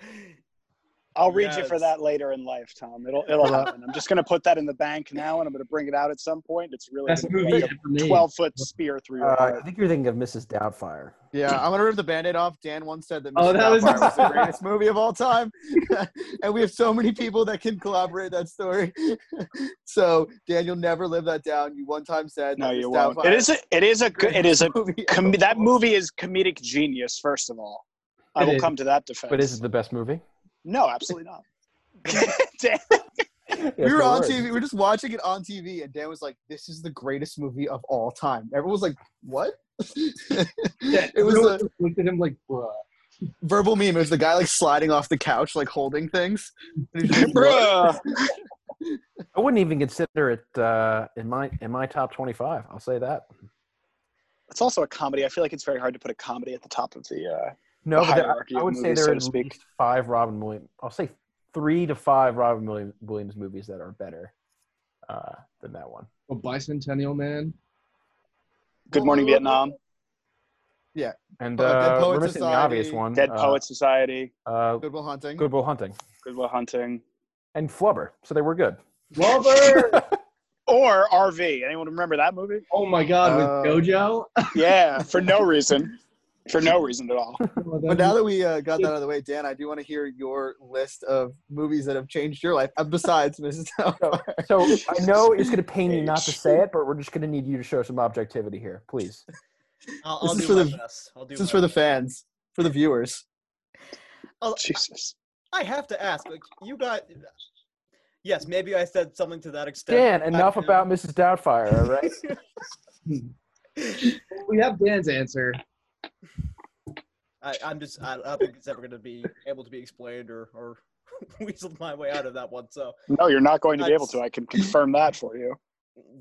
I'll read you for that later in life, Tom. It'll it'll happen. I'm just gonna put that in the bank now, and I'm gonna bring it out at some point. It's really Best gonna movie like a 12 foot spear through your Uh, I think you're thinking of Mrs. Doubtfire. Yeah, I'm gonna rip the band-aid off. Dan once said that Oh, Mrs. that Doubtfire was the greatest movie of all time, [laughs] and we have so many people that can collaborate that story. [laughs] so Dan, you'll never live that down. You one time said No, that you Mrs. won't. Doubtfire It is a it is a it is a movie com- that movie is comedic genius. First of all, I It will is. come to that defense. But is it the best movie? No, absolutely not. [laughs] [laughs] Damn. we were on TV. We were just watching it on TV, and Dan was like, "This is the greatest movie of all time." Everyone was like, "What?" [laughs] Yeah, it was a looked at him like, bruh. verbal meme. It was the guy like sliding off the couch, like holding things. And he's just like, Bruh. I wouldn't even consider it uh, in my in my top 25. I'll say that. It's also a comedy. I feel like it's very hard to put a comedy at the top of the. Uh, No, but there, hierarchy I of would say there so are at speak. least five Robin Williams. I'll say three to five Robin Williams, Williams movies that are better uh, than that one. A bicentennial man. Good Morning Vietnam, Yeah, And Uh, Dead Poets we're missing the obvious one. Dead uh, Society, Uh, Good Will Hunting. Good Will Hunting Goodwill Hunting, and Flubber. So they were good. Flubber. [laughs] or RV. Anyone remember that movie? oh my god, with Uh, JoJo? Yeah, [laughs] for no reason. For no reason at all. [laughs] But now that we uh, got that out of the way, Dan, I do want to hear your list of movies that have changed your life uh, besides Mrs. Doubtfire. [laughs] So I know [laughs] it's going to pain you not to say it, but we're just going to need you to show some objectivity here, please. I'll, I'll is do for my the- best. I'll do This is for the fans, for the viewers. Jesus. I have to ask. Like, you got. Yes, maybe I said something to that extent. Dan, I- enough about Mrs. Doubtfire, all right? we have Dan's answer. I, I'm just. I don't think it's ever going to be able to be explained or or [laughs] weasel my way out of that one. So No, you're not going to be able to. I can confirm that for you.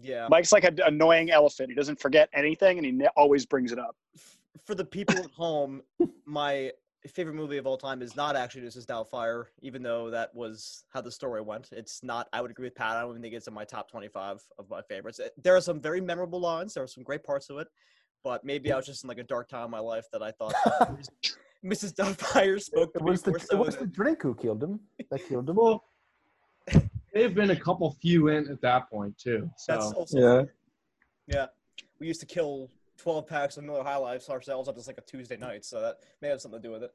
yeah. Mike's like an annoying elephant. He doesn't forget anything, and he always brings it up. for the people at home, my favorite movie of all time is not actually Mrs. Doubtfire, even though that was how the story went. It's not. I would agree with Pat. I don't even think it's in my top twenty-five of my favorites. There are some very memorable lines. There are some great parts of it, but maybe I was just in like a dark time in my life that I thought [laughs] [laughs] Mrs. Doubtfire spoke to It me was the, more it so was the drink who killed him. That killed him. Well, they've been a couple few in at that point too. That's also Yeah. yeah. We used to kill twelve packs of Miller High Lives ourselves on just like a Tuesday night, so that may have something to do with it.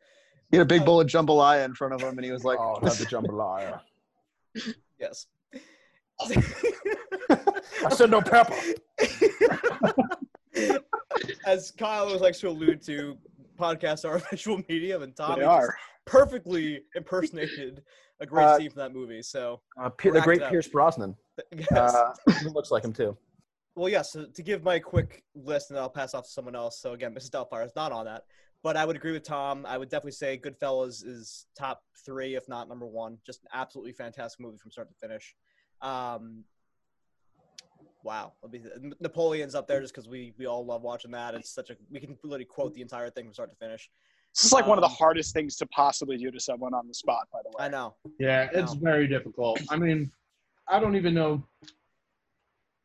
He had a big uh, bowl of jambalaya in front of him, and he was like, oh, not the jambalaya. [laughs] Yes. I said no pepper. As Kyle was like to allude to, podcasts are a [laughs] visual medium, and Tommy are. perfectly impersonated a great Uh, scene from that movie. So, Uh, P- the great. Pierce Brosnan. [laughs] yes. Uh, [laughs] he looks like him too. well, yes. so to give my quick list, and then I'll pass off to someone else. So again, Mrs. Doubtfire is not on that, but I would agree with Tom. I would definitely say Goodfellas is top three, if not number one. Just an absolutely fantastic movie from start to finish. Um, wow, Let Napoleon's up there just because we we all love watching that. It's such a we can literally quote the entire thing from start to finish. This is like one of the Um, hardest things to possibly do to someone on the spot. By the way, I know. yeah, it's No. very difficult. I mean, I don't even know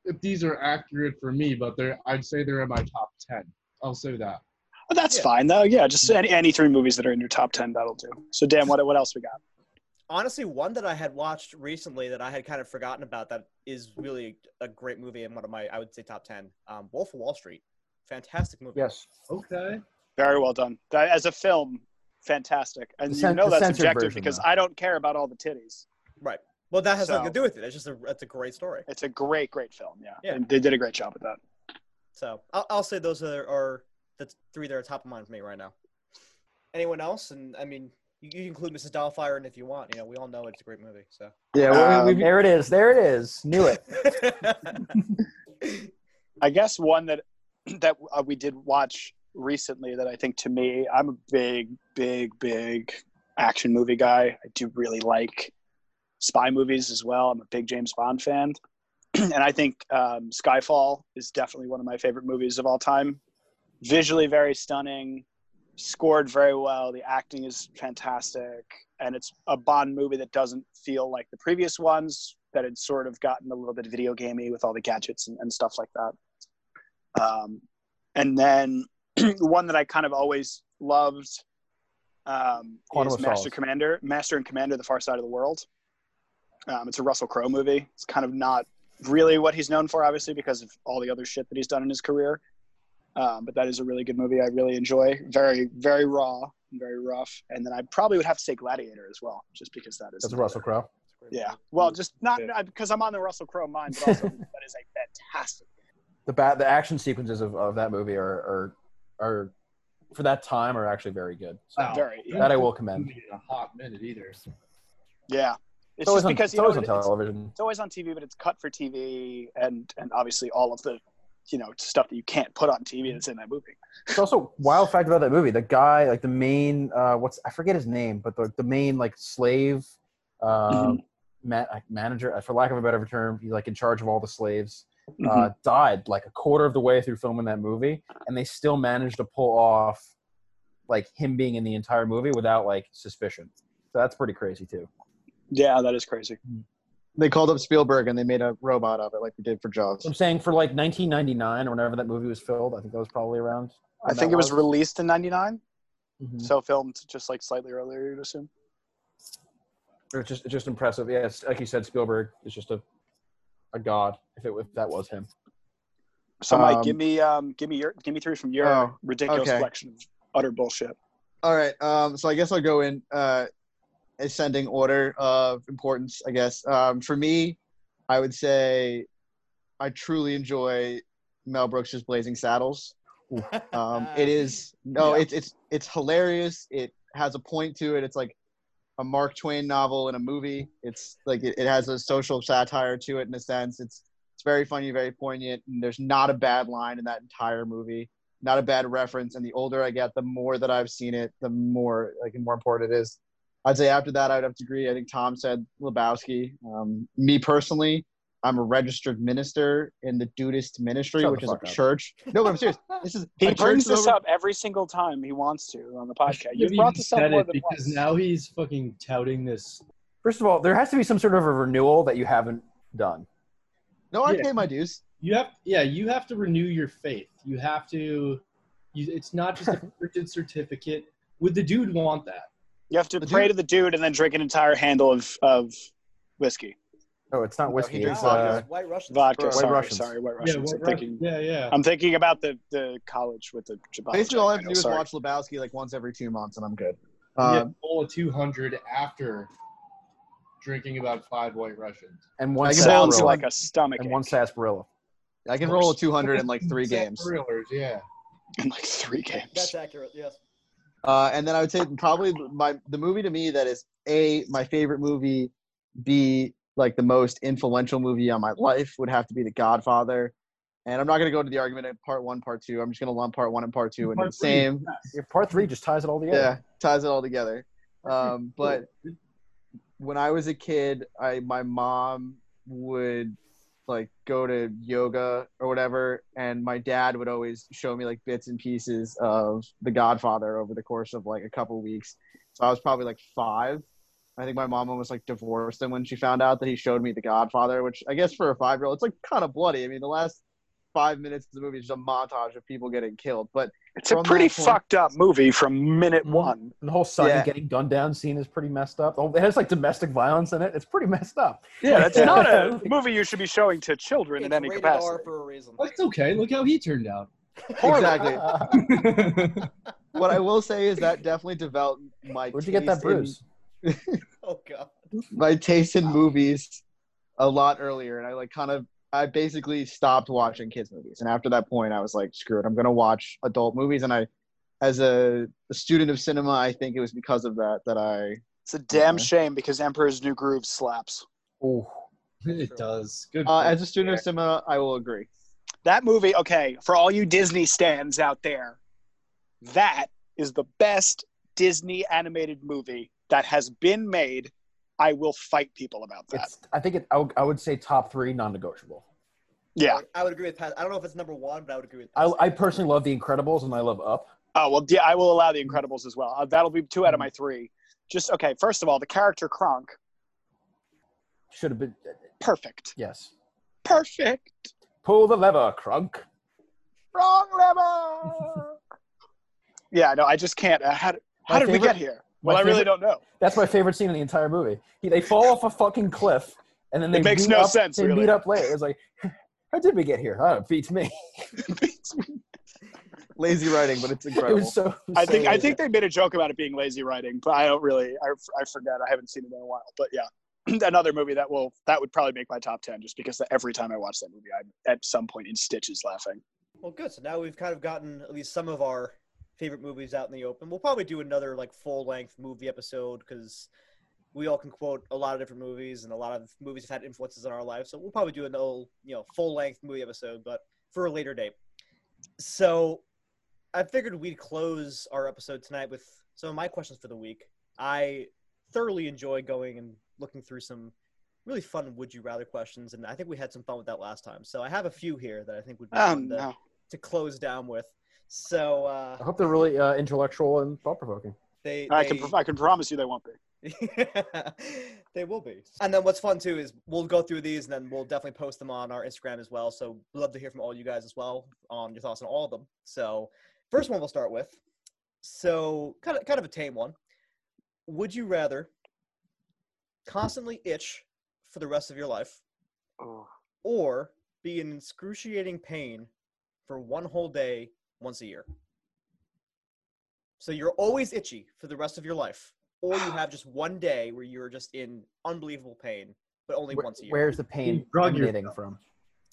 if these are accurate for me, but they're I'd say they're in my top ten. I'll say that. But that's Yeah. fine though. Yeah, just any, any three movies that are in your top ten that'll do. So, Dan, what what else we got? Honestly one that i had watched recently that i had kind of forgotten about that is really a great movie and one of my i would say top 10 um, wolf of wall street fantastic movie Yes. Okay. Very well done. That, as a film, fantastic. And The you know that's censored objective version, because though. I don't care about all the titties. Right. Well, that has nothing to do with it. It's just a it's a great story. It's a great, great film. Yeah, Yeah. And they did a great job with that. So I'll, I'll say those are, are the three that are top of mind for me right now. Anyone else? And I mean, you, you include Mrs. Doubtfire in if you want. You know, we all know it's a great movie. So. Yeah, well, Um, we, we, There it is. There it is. Knew it. [laughs] I guess one that [clears throat] that uh, we did watch recently that I think to me, I'm a big, big, big action movie guy. I do really like spy movies as well. I'm a big James Bond fan, [clears throat] and I think um, Skyfall is definitely one of my favorite movies of all time. Visually very stunning, scored very well. The acting is fantastic, and it's a Bond movie that doesn't feel like the previous ones that had sort of gotten a little bit video gamey with all the gadgets and, and stuff like that. Um, and then the [clears throat] one that I kind of always loved um, is Master. Commander, Master and Commander: The Far Side of the World. Um, it's a Russell Crowe movie. It's kind of not really what he's known for, obviously, because of all the other shit that he's done in his career. Um, but that is a really good movie. I really enjoy. Very, very raw and very rough. And then I probably would have to say Gladiator as well, just because that is That's Russell Crowe. Yeah. Well, just not Yeah. because I'm on the Russell Crowe mind, but also [laughs] that is a fantastic. The ba- the action sequences of, of that movie are, are are for that time are actually very good. So Wow. Very. Yeah. that I will commend. a hot minute either. yeah. It's, It's always just on, because it's you know always on it's, television. it's always on TV, but it's cut for TV, and and obviously all of the you know stuff that you can't put on TV that's in that movie. It's also wild fact about that movie. The guy, like the main, uh, what's I forget his name, but the the main like slave, uh, Mhm. ma- manager, uh, for lack of a better term, he's like in charge of all the slaves. Mm-hmm. Uh, died like a quarter of the way through filming that movie, and they still managed to pull off like him being in the entire movie without like suspicion. So that's pretty crazy too. yeah, that is crazy. They called up Spielberg and they made a robot of it, like they did for Jaws. I'm saying for like 1999 or whenever that movie was filmed, I think that was probably around. I think it was released in '99, Mhm. so filmed just like slightly earlier, you'd assume. It's just it's just impressive. Yeah, like you said, Spielberg is just a a god. If it if that was him. So, Mike, Um, give me um, give me your give me three from your Oh, ridiculous okay. collection of utter bullshit. All right. Um, so I guess I'll go in uh, ascending order of importance. I guess um, for me, I would say I truly enjoy Mel Brooks' Blazing Saddles. [laughs] Um, it is no, Yeah. it's it's it's hilarious. It has a point to it. It's like a Mark Twain novel in a movie. It's like it, it has a social satire to it in a sense. It's it's very funny, very poignant, and there's not a bad line in that entire movie. Not a bad reference. And the older I get, the more that I've seen it, the more like more important it is. I'd say after that, I would have to agree. I think Tom said Lebowski. Um, me personally, I'm a registered minister in the Dudeist ministry, Shut which is a up. church. No, but I'm serious. [laughs] This is He my brings this over- up every single time he wants to on the podcast. You've brought this up more than because once. now he's fucking touting this. First of all, there has to be some sort of a renewal that you haven't done. No, I Yeah. pay my dues. You have, yeah, you have to renew your faith. You have to. You, it's not just a [laughs] printed certificate. Would the dude want that? You have to The pray dude- to the dude and then drink an entire handle of, of whiskey. Oh, it's not whiskey. he drinks it's vodka. uh, White Russians. Vodka. White sorry, Russians. sorry, white Yeah, Russians. what I'm thinking. yeah, yeah. I'm thinking about the, the college with the Jabba. Basically, all I have to do is sorry. watch Lebowski like once every two months, and I'm good. You Um, get full of 200 after drinking about five white Russians. and one I Sounds like a stomach and ache. one sarsaparilla. I can roll a 200 in like three games. Thrillers, yeah. in like three games. That's accurate. Yes. Uh, and then I would say probably my the movie to me that is a my favorite movie, b like the most influential movie on my life would have to be The Godfather. And I'm not going to go into the argument of part one, part two. I'm just going to lump part one and part two into the Part three, same. Yeah, part three just ties it all together. Yeah, ties it all together. Um, but when I was a kid, I my mom would like go to yoga or whatever, and my dad would always show me like bits and pieces of The Godfather over the course of like a couple weeks. So I was probably like five. I think my mom almost like divorced him when she found out that he showed me The Godfather, which I guess for a five year old, it's like kind of bloody. I mean, the last five minutes of the movie is just a montage of people getting killed, but It's a pretty point- fucked up movie from minute Mhm. one. The whole son Yeah. getting gunned down scene is pretty messed up. Oh, It has like domestic violence in it. It's pretty messed up. Yeah, it's Yeah. not a [laughs] movie you should be showing to children It's in any rated capacity. R for a reason. That's okay. Look how he turned out. exactly. [laughs] What I will say is that definitely developed my. Where'd you get that taste in- bruise? [laughs] Oh god. my taste in movies a lot earlier, and I like kind of I basically stopped watching kids movies, and after that point, I was like, screw it, I'm gonna watch adult movies, and I. As a, a student of cinema, I think it was because of that that I It's a damn Yeah. shame because Emperor's New Groove slaps. Ooh. [laughs] It does. Good. Uh, as a student of cinema, I will agree. That movie, okay, for all you Disney stands out there, that is the best Disney animated movie that has been made. I will fight people about that. It's, I think it, I, would, say top three non-negotiable. yeah. I would agree with Pat. I don't know if it's number one, but I would agree with. I, I personally love The Incredibles and I love Up. Oh well, yeah, I will allow The Incredibles as well. Uh, that'll be two out of my three. Just okay. First of all, the character Kronk, Should have been perfect, yes. perfect. Pull the lever, Kronk. Wrong lever. [laughs] yeah, no, I just can't. Uh, how did, how My did we get here? Well, my I really favorite- don't know. That's my favorite scene in the entire movie. He, they fall off a fucking cliff, and then they It makes meet no up, sense, They really. meet up later. It's like, [laughs] how did we get here? Oh, it beats me. Lazy writing, but it's [laughs] incredible. was so. I so think I think they made a joke about it being lazy writing, but I don't really. I, I forget. I haven't seen it in a while. But yeah, [clears throat] another movie that will that would probably make my top ten, just because every time I watch that movie, I'm at some point in stitches laughing. Well, good. So now we've kind of gotten at least some of our favorite movies out in the open. We'll probably do another like full length movie episode because we all can quote a lot of different movies and a lot of movies have had influences on our lives. So we'll probably do an old, you know, full length movie episode, but for a later date. So I figured we'd close our episode tonight with some of my questions for the week. I thoroughly enjoy going and looking through some really fun would you rather questions, and I think we had some fun with that last time. So I have a few here that I think would be Oh fun to, no! to close down with. So uh, I hope they're really uh, intellectual and thought provoking. they, I they, can I can promise you they won't be. [laughs] they will be. And then what's fun too is we'll go through these and then we'll definitely post them on our Instagram as well. So we'd love to hear from all you guys as well on your thoughts on all of them. So first one we'll start with. So kind of kind of a tame one. Would you rather constantly itch for the rest of your life or be in excruciating pain for one whole day once a year? So you're always itchy for the rest of your life, or you have just one day where you're just in unbelievable pain, but only Where- once a year. where's the pain You emanating from?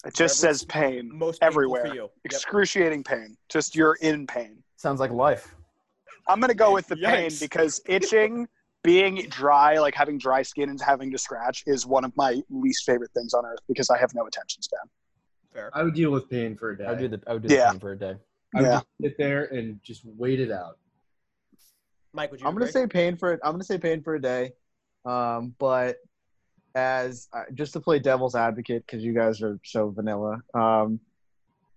It just Wherever says pain most painful everywhere. for you? Yep. Excruciating pain. Just you're in pain. Sounds like life. I'm gonna go with the pain Yikes. because itching, being dry, like having dry skin and having to scratch, is one of my least favorite things on earth because I have no attention span. Fair. I would deal with pain for a day. I would do the I would do Yeah. pain for a day. I would Yeah. just sit there and just wait it out. Mike, would you? I'm gonna say pain for it. I'm gonna say pain for a day, um, but as uh, just to play devil's advocate because you guys are so vanilla. Um,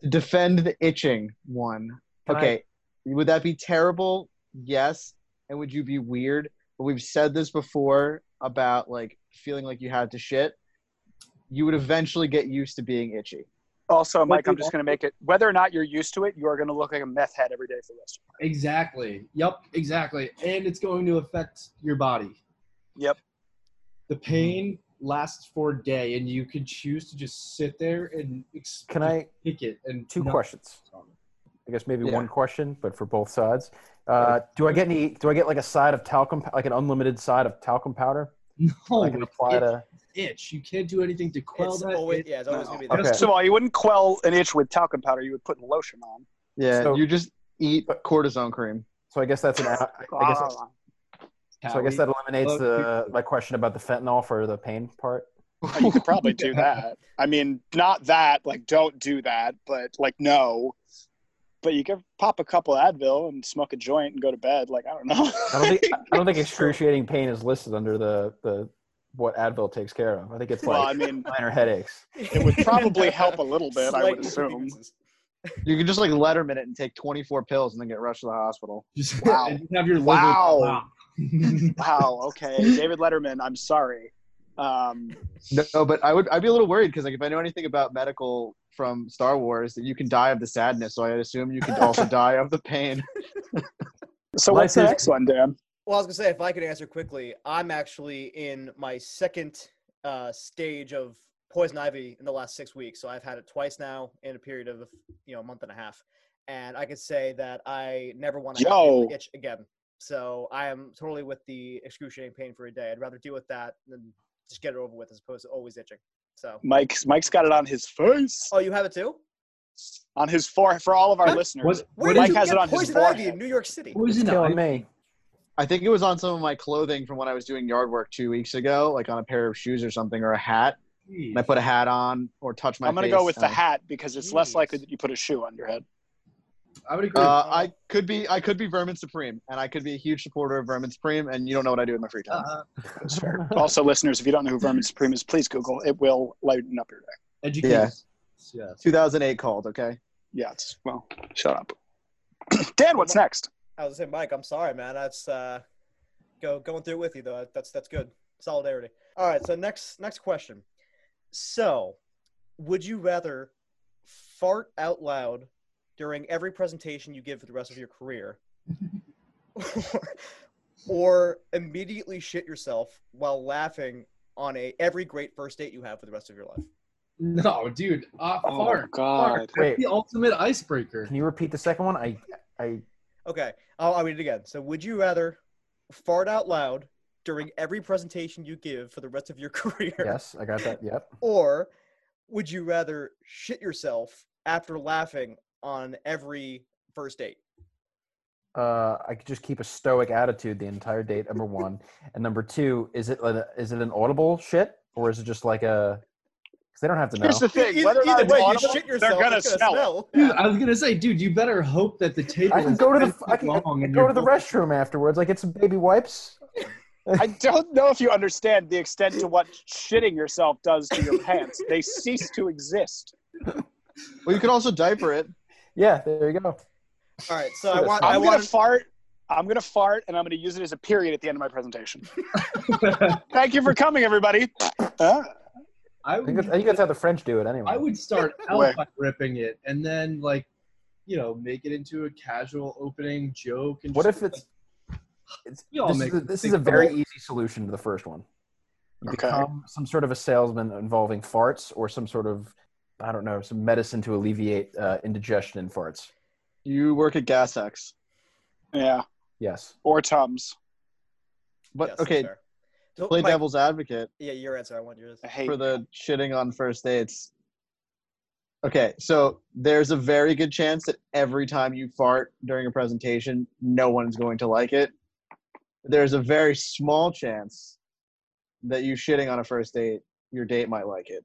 to defend the itching one. Can I- okay, would that be terrible? Yes, and would you be weird? But we've said this before about like feeling like you had to shit. You would eventually get used to being itchy. Also, Mike, I'm just gonna make it whether or not you're used to it, you are gonna look like a meth head every day for the rest of your life. Exactly. Yep. Exactly. And it's going to affect your body. Yep. The pain lasts for a day, and you can choose to just sit there and ex- Can I pick it and two questions? I guess maybe Yeah. one question, but for both sides. Uh, do I get any? Do I get like a side of talcum, like an unlimited side of talcum powder? [laughs] No, I can apply it, to. itch. You can't do anything to quell It's that. always, itch. yeah, it's always No. gonna be Okay. there. First of all, you wouldn't quell an itch with talcum powder; you would put lotion on. Yeah, So- you just eat cortisone cream. So I guess that's an. I I guess. That's, ah. so I guess that eliminates Look, the my question about the fentanyl for the pain part. [laughs] You could probably do [laughs] that. I mean, not that, like, don't do that, but like, no. But you could pop a couple Advil and smoke a joint and go to bed. Like, I don't know. I don't think [laughs] I don't think excruciating pain is listed under the the what Advil takes care of. I think it's well, I like mean, minor headaches. it would probably help a little bit, I would assume. You can just like Letterman it and take 24 pills and then get rushed to the hospital. [laughs] Just, Wow. and have your liver Wow. [laughs] Wow. Okay, David Letterman. I'm sorry. Um, No, but I would I'd be a little worried because like if I know anything about medical from Star Wars, that you can die of the sadness. So I assume you can also [laughs] die of the pain. so what's the next one, Dan? Well, I was gonna say if I could answer quickly, I'm actually in my second uh, stage of poison ivy in the last six weeks. So I've had it twice now in a period of you know a month and a half, and I could say that I never want to Yo. itch again. So I am totally with the excruciating pain for a day. I'd rather deal with that than just get it over with as opposed to always itching. So, Mike's Mike's got it on his face, oh, you have it too? on his forehead. For all of our What? listeners, What- Where Mike has it on his poison ivy forehead. in New York City? It's Poison killing ivy. me. I think it was on some of my clothing from when I was doing yard work two weeks ago, like on a pair of shoes or something, or a hat. And I put a hat on or touch my I'm gonna face. go with the and- hat because it's less likely that you put a shoe on your head. I would agree. Uh, I could be I could be Vermin Supreme, and I could be a huge supporter of Vermin Supreme, and you don't know what I do in my free time. uh, That's fair. [laughs] also, listeners, if you don't know who Vermin Supreme is, please Google. It will lighten up your day. educate. yeah. Yes. 2008 called, okay? Yeah, it's well. Shut up, [clears throat] Dan. What's next? I was saying, Mike, I'm sorry, man. That's uh, go going through it with you though. That's that's good. Solidarity. All right. So next next question. So, would you rather fart out loud during every presentation you give for the rest of your career, or, [laughs] [laughs] or immediately shit yourself while laughing on a every great first date you have for the rest of your life? No, dude. Uh, Oh, fart. God. Fart. That's Wait. the ultimate icebreaker. Can you repeat the second one? I, I, Okay, I'll, I'll read it again. So, would you rather fart out loud during every presentation you give for the rest of your [laughs] career? yes, I got that. Yep. Or would you rather shit yourself after laughing on every first date? Uh, I could just keep a stoic attitude the entire date. Number one, [laughs] and number two, is it like a, is it an audible shit or is it just like a? Because they don't have to know. Here's the thing: Either, whether or not either it's way, you shit yourself. they're gonna it's smell it. Dude, I was gonna say, dude, you better hope that the [laughs] table. I can go to the 10 I can feet long and go to the restroom afterwards. Like get some baby wipes. [laughs] I don't know if you understand the extent to what shitting yourself does to your pants. They cease to exist. Well, you could also diaper it. Yeah, there you go. All right, so I want. I'm I gonna want. fart. I'm gonna fart, and I'm gonna use it as a period at the end of my presentation. [laughs] Thank you for coming, everybody. Uh, I I think, would, that's, I think that's how the French do it anyway. I would start [laughs] out by ripping it, and then like, you know, make it into a casual opening joke. And What just, if it's? it's We all this make is, a, this is a very goals. easy solution to the first one. You Okay. become some sort of a salesman involving farts or some sort of I don't know some medicine to alleviate uh, indigestion and farts. You work at Gas X. yeah, Yes. or Tums. But Yes, okay, fair. So, play Mike, devil's advocate Yeah, your answer. I want yours. I hate for the shitting on first dates. Okay, so there's a very good chance that every time you fart during a presentation, no one's going to like it. There's a very small chance that you shitting on a first date, your date might like it.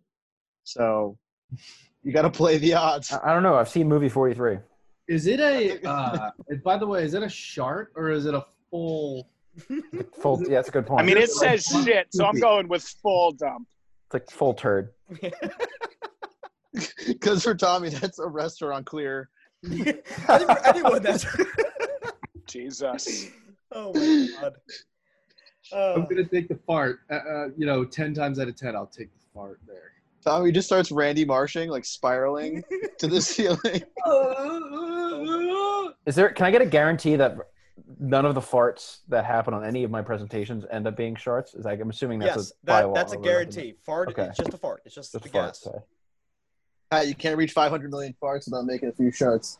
So [laughs] you got to play the odds. I, I don't know. I've seen movie forty three. is it a? Uh, by the way, is it a shart or is it a full? [laughs] Full. Yeah, that's a good point. I mean, it says shit, so I'm going with full dump. it's like full turd. [laughs] Because for Tommy, that's a restaurant clear. I think for anyone that's. Jesus. oh my god. I'm Uh, gonna take the fart. Uh, uh, you know, ten times out of ten, I'll take the fart there. Tommy just starts Randy marshing, like spiraling to the [laughs] ceiling. [laughs] Is there? Can I get a guarantee that none of the farts that happen on any of my presentations end up being sharts? Is like I'm assuming that's yes, a that, that's a or whatever. guarantee. Fart. Okay. It's just a fart. It's just, Just the farts. gas. okay. Pat, you can't reach 500 million farts without making a few sharts.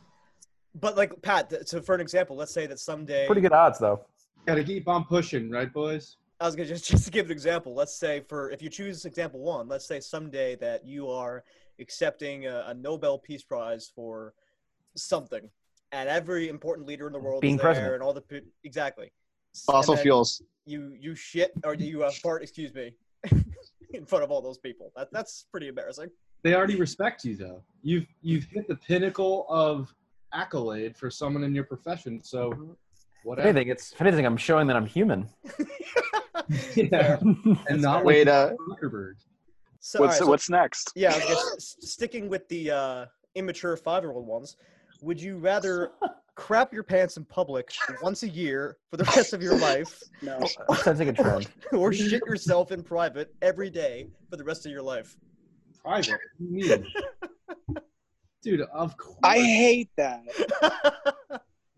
But like Pat, so for an example, let's say that someday Pretty good odds though. Gotta keep on pushing, right, boys? I was gonna just [laughs] just to give an example. Let's say for if you choose example one, let's say someday that you are accepting a, a Nobel Peace Prize for something, and every important leader in the world Being is there, president. and all the pe- exactly Fossil fuels. You you shit or you uh, fart, excuse me, [laughs] in front of all those people. That that's pretty embarrassing. They already respect you, though. You've you've hit the pinnacle of accolade for someone in your profession. So, If whatever. anything, it's if anything, I'm showing that I'm human. [laughs] [laughs] Yeah, and not Wait, like uh, Zuckerberg. So, What's right, so- what's next? Yeah, I guess sticking with the uh, immature five-year-old ones, would you rather [laughs] crap your pants in public once a year for the rest of your life, [laughs] No. I'm sensing a trend. or shit yourself in private every day for the rest of your life? Private. What do you mean? Dude, of course. I hate that.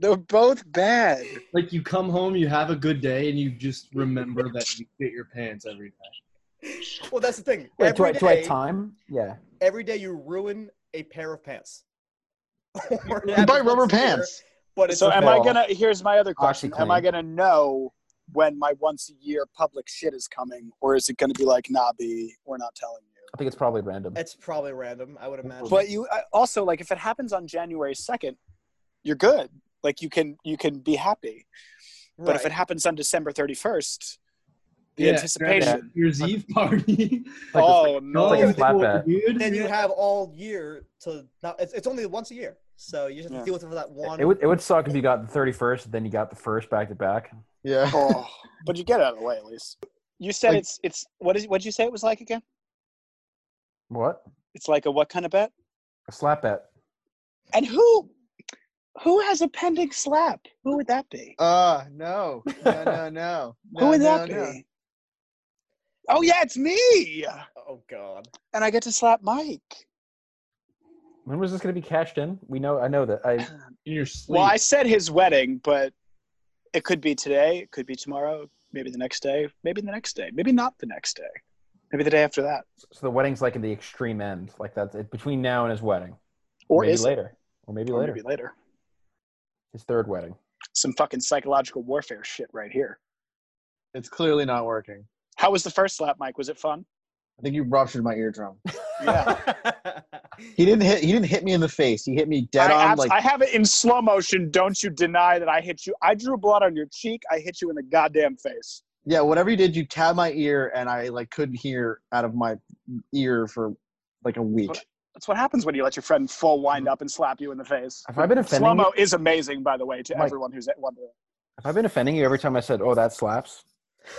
They're both bad. like you come home, you have a good day, and you just remember that you shit your pants every day. well, that's the thing. Wait, do I, Every do I time? Yeah. every day you ruin a pair of pants. [laughs] You buy rubber once year, pants. But it's so am I gonna? Here's my other question: Am I gonna know when my once a year public shit is coming, or is it gonna be like, nah, B, we're not telling you? I think it's probably random. It's probably random. I would imagine. But you I- also like if it happens on January second, you're good. Like you can you can be happy. But if it happens on December thirty first, the Yeah, anticipation. New Year's Eve party. [laughs] Like oh It's no! like a flat cool, bet. dude. then you have all year to. Now it's, it's only once a year, so you just have to Yeah. deal with it for that one. It would it would suck if you got the 31st, then you got the first back to back. Yeah. oh, but you get it out of the way at least. You said Like- it's it's what is what did you say it was like again? What? It's like a what kind of bet? A slap bet. And who who has a pending slap? Who would that be? Uh no. No, no, [laughs] no. who would No, that no, be? no. Oh yeah, it's me. oh God. And I get to slap Mike. When was this going to be cashed in? We know. I know that. I in your sleep. Well, I said his wedding, but it could be today, it could be tomorrow, maybe the next day, maybe the next day, maybe not the next day, maybe the day after that, so the wedding's like in the extreme end, like that's it, between now and his wedding, or maybe is it? later, or maybe Or later, maybe later. His third wedding. Some fucking psychological warfare shit right here. It's clearly not working. How was the first slap, Mike? Was it fun? I think you ruptured my eardrum. [laughs] Yeah. [laughs] He didn't hit. He didn't hit me in the face. He hit me dead I, on. abs- Like I have it in slow motion. Don't you deny that I hit you? I drew blood on your cheek. I hit you in the goddamn face. yeah, whatever you did, you tabbed my ear, and I like couldn't hear out of my ear for like a week. That's what happens when you let your friend full wind mm-hmm. up and slap you in the face. Have I been offending Slow you? mo is amazing, by the way, to Mike. everyone who's wondering. Have I been offending you every time I said, "Oh, that slaps"? [laughs]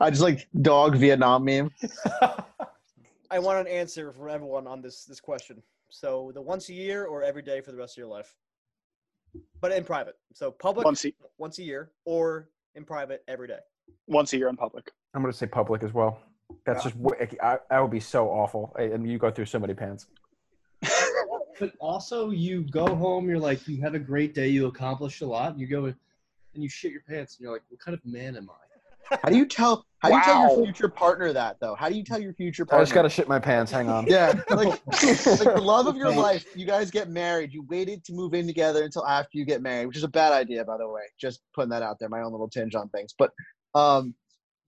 I just like dog Vietnam meme. [laughs] I want an answer from everyone on this this question. So the once a year or every day for the rest of your life, but in private. So public Once a, once a year or in private every day. once a year in public. I'm going to say public as well. That's just I, I would be so awful. I, I mean, you go through so many pants. [laughs] But also, you go home. You're like, you have a great day. You accomplished a lot. And you go and you shit your pants. And you're like, what kind of man am I? How do you tell? How do you tell Wow. your future partner that though? How do you tell your future partner? I partner? just got to shit my pants. Hang on. [laughs] Yeah, like, like the love of your life. You guys get married. You waited to move in together until after you get married, which is a bad idea, by the way. Just putting that out there. My own little tinge on things. But um,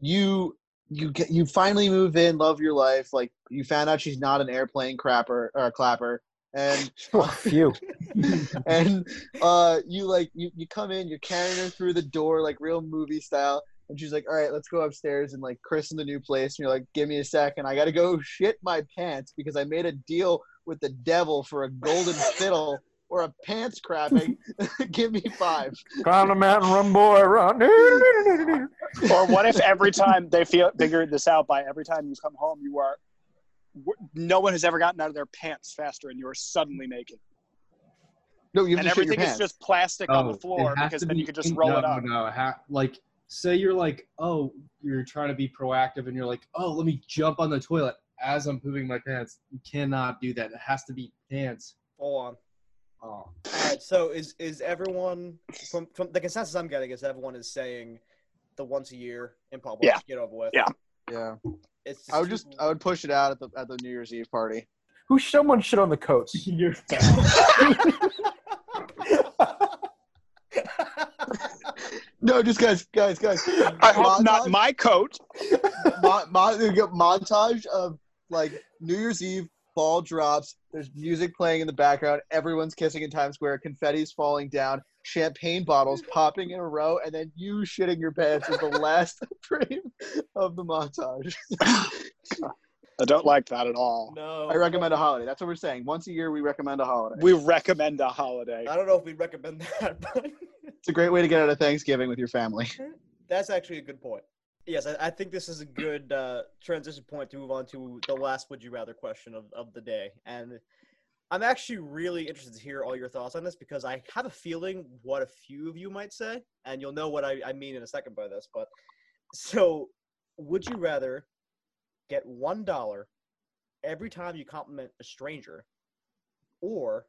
you you get you finally move in, love your life. Like you found out she's not an airplane crapper or a clapper, and [laughs] Phew. [laughs] and uh, you like you you come in, you're carrying her through the door like real movie style. And she's like, "All right, let's go upstairs and like christen the new place." And you're like, "Give me a second, I gotta go shit my pants because I made a deal with the devil for a golden fiddle or a pants crabbing, [laughs] Give me five. Climb the mountain, run, boy, run. [laughs] Or what if every time they feel figured this out by every time you come home you are no one has ever gotten out of their pants faster and you are suddenly naked No, you have and to shit your everything is just plastic on Oh, the floor because then be you could just roll no, it up No, no, ha- like say you're like, oh, you're trying to be proactive, and you're like, oh, let me jump on the toilet as I'm pooping my pants. You cannot do that. It has to be pants. Full on. Oh, All right. So is is everyone from from the consensus I'm getting is everyone is saying the once a year in public. Yeah. Get over with. Yeah. yeah, It's I would too- just I would push it out at the at the New Year's Eve party. Who someone shit on the coats? [laughs] you're [laughs] No, just guys, guys, guys. i hope not my coat mo- mo- montage of like New Year's Eve, ball drops. There's music playing in the background. Everyone's kissing in Times Square. Confetti's falling down. Champagne bottles popping in a row, and then you shitting your pants is the last [laughs] frame of the montage. i don't like that at all no. I recommend a holiday. That's what we're saying. Once a year, we recommend a holiday. we recommend a holiday I don't know if we recommend [laughs] that, but It's a great way to get out of Thanksgiving with your family. that's actually a good point. Yes, I, I think this is a good uh, transition point to move on to the last "Would you rather" question of, of the day, and I'm actually really interested to hear all your thoughts on this because I have a feeling what a few of you might say, and you'll know what I, I mean in a second by this. But so, would you rather get one dollar every time you compliment a stranger, or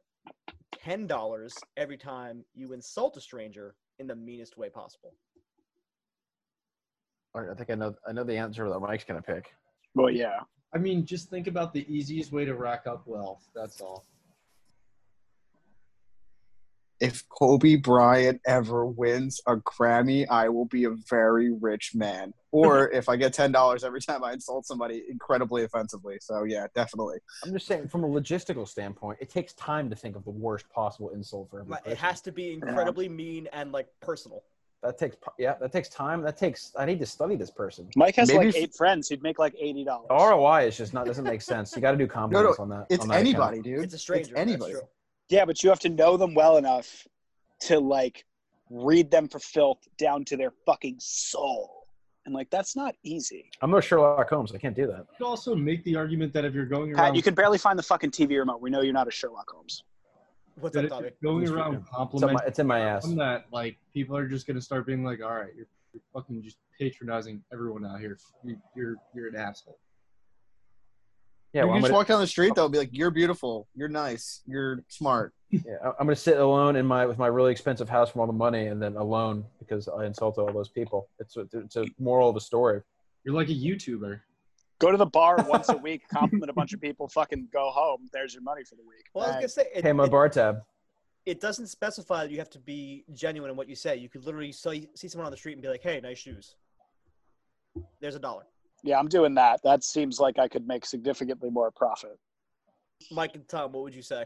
ten dollars every time you insult a stranger in the meanest way possible? All right, I think I know. I know the answer that Mike's gonna pick. well yeah I mean, just think about the easiest way to rack up wealth. That's all. if Kobe Bryant ever wins a Grammy, I will be a very rich man. Or [laughs] if I get ten dollars every time I insult somebody incredibly offensively. So yeah, definitely. I'm just saying, from a logistical standpoint, it takes time to think of the worst possible insult for every Right, person. It has to be incredibly mean and like personal. That takes yeah, that takes time. That takes. I need to study this person. Mike has Maybe like if- eight friends. He'd make like eighty dollars. The ROI is just not doesn't make sense. You got to do [laughs] compliments on that. It's on that account. anybody, dude. It's a stranger. that's anybody. Yeah, but you have to know them well enough to like read them for filth down to their fucking soul. And like that's not easy. I'm no Sherlock Holmes. I can't do that. You also make the argument that if you're going Pat, you can barely find the fucking TV remote. We know you're not a Sherlock Holmes. What's that up, Tommy? going Please around forgive It's complimenting it's in my ass. on that, like people are just gonna start being like, "All right, you're, you're fucking just patronizing everyone out here. You, you're you're an asshole." Yeah, you well, can just gonna, walk down the street though, and be like, "You're beautiful. You're nice. You're smart." yeah, I'm gonna sit alone in my with my really expensive house from all the money, and then alone because I insulted all those people. It's a, it's a moral of the story. You're like a YouTuber. Go to the bar [laughs] once a week, compliment a bunch of people, fucking go home. There's your money for the week. Well, I was gonna say it, Pay my it, bar tab. it doesn't specify that you have to be genuine in what you say. You could literally see, see someone on the street and be like, "Hey, nice shoes." There's a dollar. Yeah, I'm doing that. That seems like I could make significantly more profit. Mike and Tom, what would you say?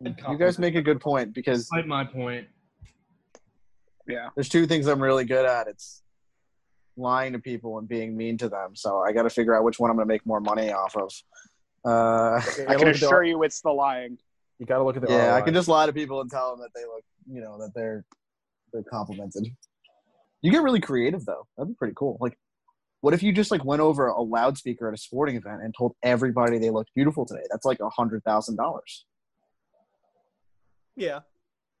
You guys make a good point because Despite my point, Yeah. there's two things I'm really good at. It's lying to people and being mean to them. So I got to figure out which one I'm going to make more money off of. Uh, [laughs] I can assure you it's the lying. You got to look at the yeah, I can just lie to people and tell them that they look, you know, that they're they're complimented. You get really creative though. That'd be pretty cool. Like, what if you just like went over a loudspeaker at a sporting event and told everybody they looked beautiful today? That's like a hundred thousand dollars, Yeah.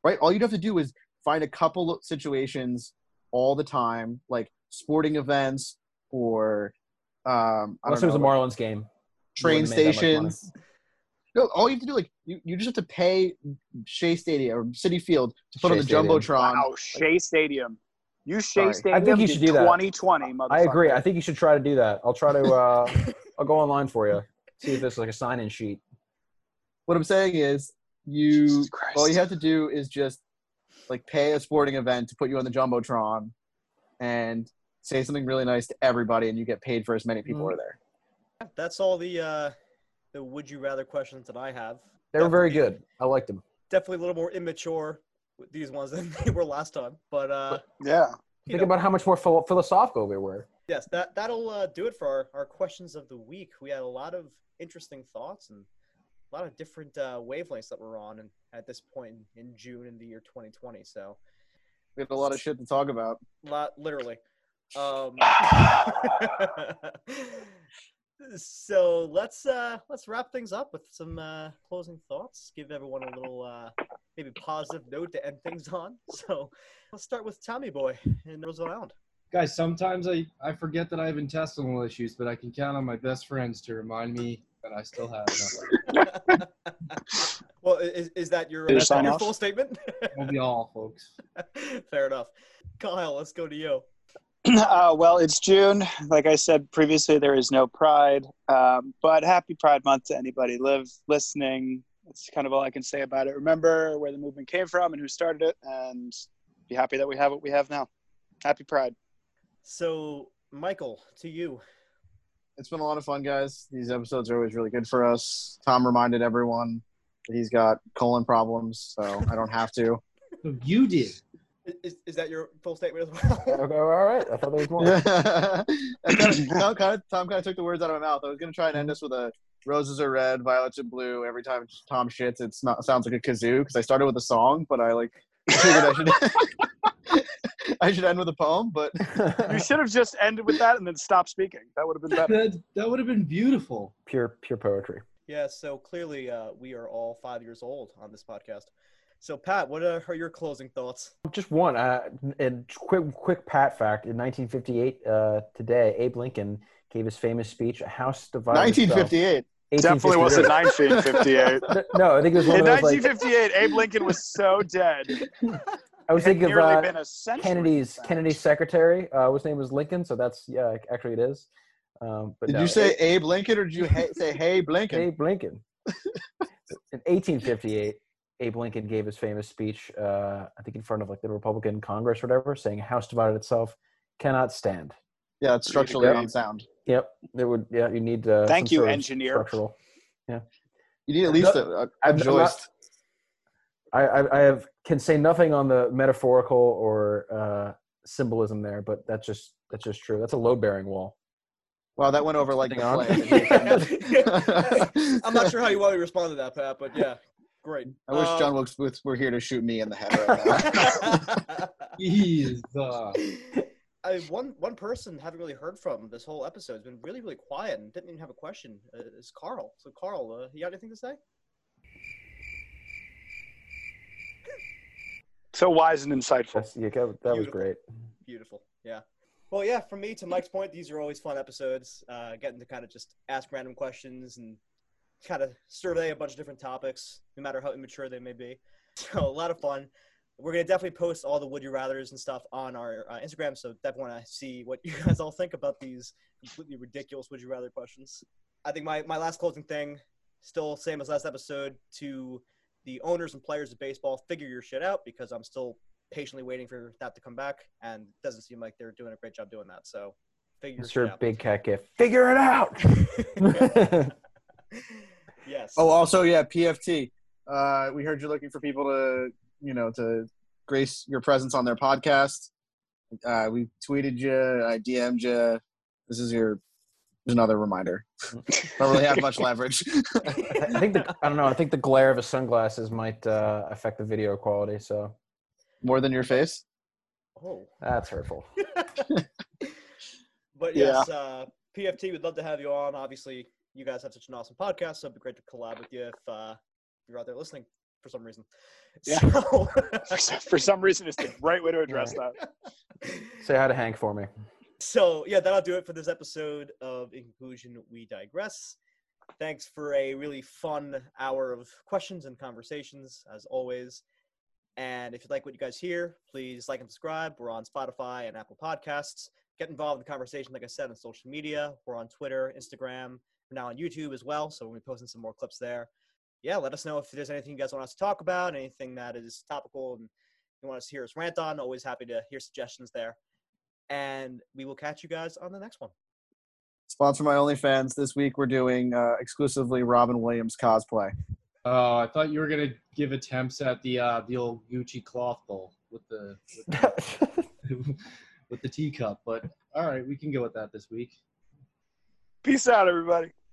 right? All you'd have to do is find a couple of situations all the time, like sporting events or um, I Unless don't it was a Marlins game. train wouldn't have made that much money. stations. No, all you have to do, like, you, you just have to pay Shea Stadium or Citi Field to put on the Stadium. jumbotron. Wow, Shea Stadium. You Shea Sorry. Stadium. I think you should do that. 2020, motherfucker. I agree. I think you should try to do that. I'll try to. Uh, [laughs] I'll go online for you. See if there's like a sign-in sheet. What I'm saying is, you all you have to do is just like pay a sporting event to put you on the jumbotron, and say something really nice to everybody, and you get paid for as many people Mhm. are there. That's all the uh, the would you rather questions that I have. They were very good. I liked them. Definitely a little more immature with these ones than [laughs] they were last time. But uh, yeah. Think know, about how much more philo- philosophical they were. yes, that that'll uh, do it for our, our questions of the week. We had a lot of interesting thoughts and a lot of different uh, wavelengths that we're on, and at this point in, in June in the year 2020. So, We have a lot of shit to talk about. lot literally. Um, [sighs] so let's uh, let's wrap things up with some uh, closing thoughts. Give everyone a little uh, maybe positive note to end things on. [laughs] So let's start with Tommy Boy in Roosevelt Island. guys, sometimes I I forget that I have intestinal issues, but I can count on my best friends to remind me that I still have them. [laughs] well, is, is that your, Did you your full statement? Won't be all, folks. [laughs] Fair enough. Kyle, let's go to you. [clears throat] Uh, well, it's June. Like I said previously, there is no Pride. Um, but happy Pride Month to anybody live listening. That's kind of all I can say about it. Remember where the movement came from and who started it, and be happy that we have what we have now. Happy Pride. So, Michael, to you. It's been a lot of fun, guys. These episodes are always really good for us. Tom reminded everyone that he's got colon problems, so I don't have to. [laughs] You did. Is, is that your full statement as well? [laughs] Okay, all right. I thought there was more. [laughs] [laughs] I kinda, Tom, kind of, Tom kind of took the words out of my mouth. I was going to try and end this with a roses are red, violets are blue. Every time Tom shits, it's not sounds like a kazoo because I started with a song, but I like figured I should I should end with a poem. But You should have just ended with that and then stopped speaking. That would have been better. That that would have been beautiful. pure, pure poetry. Yeah, so clearly uh, we are all five years old on this podcast. So, Pat, what are your closing thoughts? Just one. Uh, and quick, quick Pat fact. In 1958, uh, today, Abe Lincoln gave his famous speech, "A House Divided." itself." 1958. Definitely wasn't 1958. [laughs] No, I think it was In of those like 1958, Abe Lincoln was so dead. [laughs] I was thinking of uh, been a century. Kennedy's in. Kennedy's secretary. Uh, his name was Lincoln, so that's yeah, actually it is. Um, but Did no, you say Abe Lincoln or did you ha- say Hey Blinken? Abe Lincoln? [laughs] In 1858, Abe Lincoln gave his famous speech, uh, I think in front of like the Republican Congress or whatever, saying a house divided itself cannot stand. Yeah, it's structurally Yeah. unsound. Yep, it would. Yeah, you need. Uh, Thank you, engineer. Structural. Yeah, you need at least a, a, a I'm- I'm not- joist. I, I, I have can say nothing on the metaphorical or uh, symbolism there, but that's just that's just true. That's a load bearing wall. Wow, that went over like Hang the on. flame. [laughs] [laughs] I'm not sure how you want me to respond to that, Pat, but yeah, great. I wish Um, John Wilkes Booth were here to shoot me in the head right now. [laughs] He's uh, [laughs] I, one one person haven't really heard from this whole episode has been really really quiet and didn't even have a question. Uh, is Carl? So Carl, uh, you got anything to say? So wise and insightful. That's, yeah, that, that was Beautiful. great. Beautiful. Yeah. Well, yeah. For me, to Mike's point, these are always fun episodes. Uh, getting to kind of just ask random questions and kind of survey a bunch of different topics, no matter how immature they may be. [laughs] So a lot of fun. We're gonna definitely post all the would you rather's and stuff on our uh, Instagram. So definitely want to see what you [laughs] guys all think about these completely ridiculous would you rather questions. I think my my last closing thing, still same as last episode, to the owners and players of baseball, figure your shit out because I'm still patiently waiting for that to come back, and it doesn't seem like they're doing a great job doing that. So figure Mr. Big Cat Gift. Figure it out. [laughs] yes. oh, also, yeah, PFT. Uh, we heard you're looking for people to, you know, to grace your presence on their podcast. Uh, we tweeted you. I DM'd you. This is your. There's another reminder. [laughs] Don't really have much leverage. I think the I don't know. I think the glare of his sunglasses might uh, affect the video quality. So More than your face. Oh. that's hurtful. [laughs] But Yeah. yes, uh, PFT, we'd love to have you on. Obviously, you guys have such an awesome podcast, so it'd be great to collab with you if uh, you're out there listening for some reason. Yeah. So, [laughs] For some reason, it's the [laughs] right way to address that. [laughs] Say hi to Hank for me. so yeah, that'll do it for this episode of In Conclusion, We Digress. Thanks for a really fun hour of questions and conversations, as always. And if you like what you guys hear, please like and subscribe. We're on Spotify and Apple Podcasts. Get involved in the conversation, like I said, on social media. We're on Twitter, Instagram. We're now on YouTube as well, so we'll be posting some more clips there. Yeah, let us know if there's anything you guys want us to talk about, anything that is topical and you want us to hear us rant on. Always happy to hear suggestions there. And we will catch you guys on the next one. Sponsor my OnlyFans. This week we're doing uh, exclusively Robin Williams cosplay. oh, I thought you were gonna give attempts at the uh, the old Gucci cloth bowl with the with the, [laughs] with the teacup, but all right, we can go with that this week. Peace out, everybody.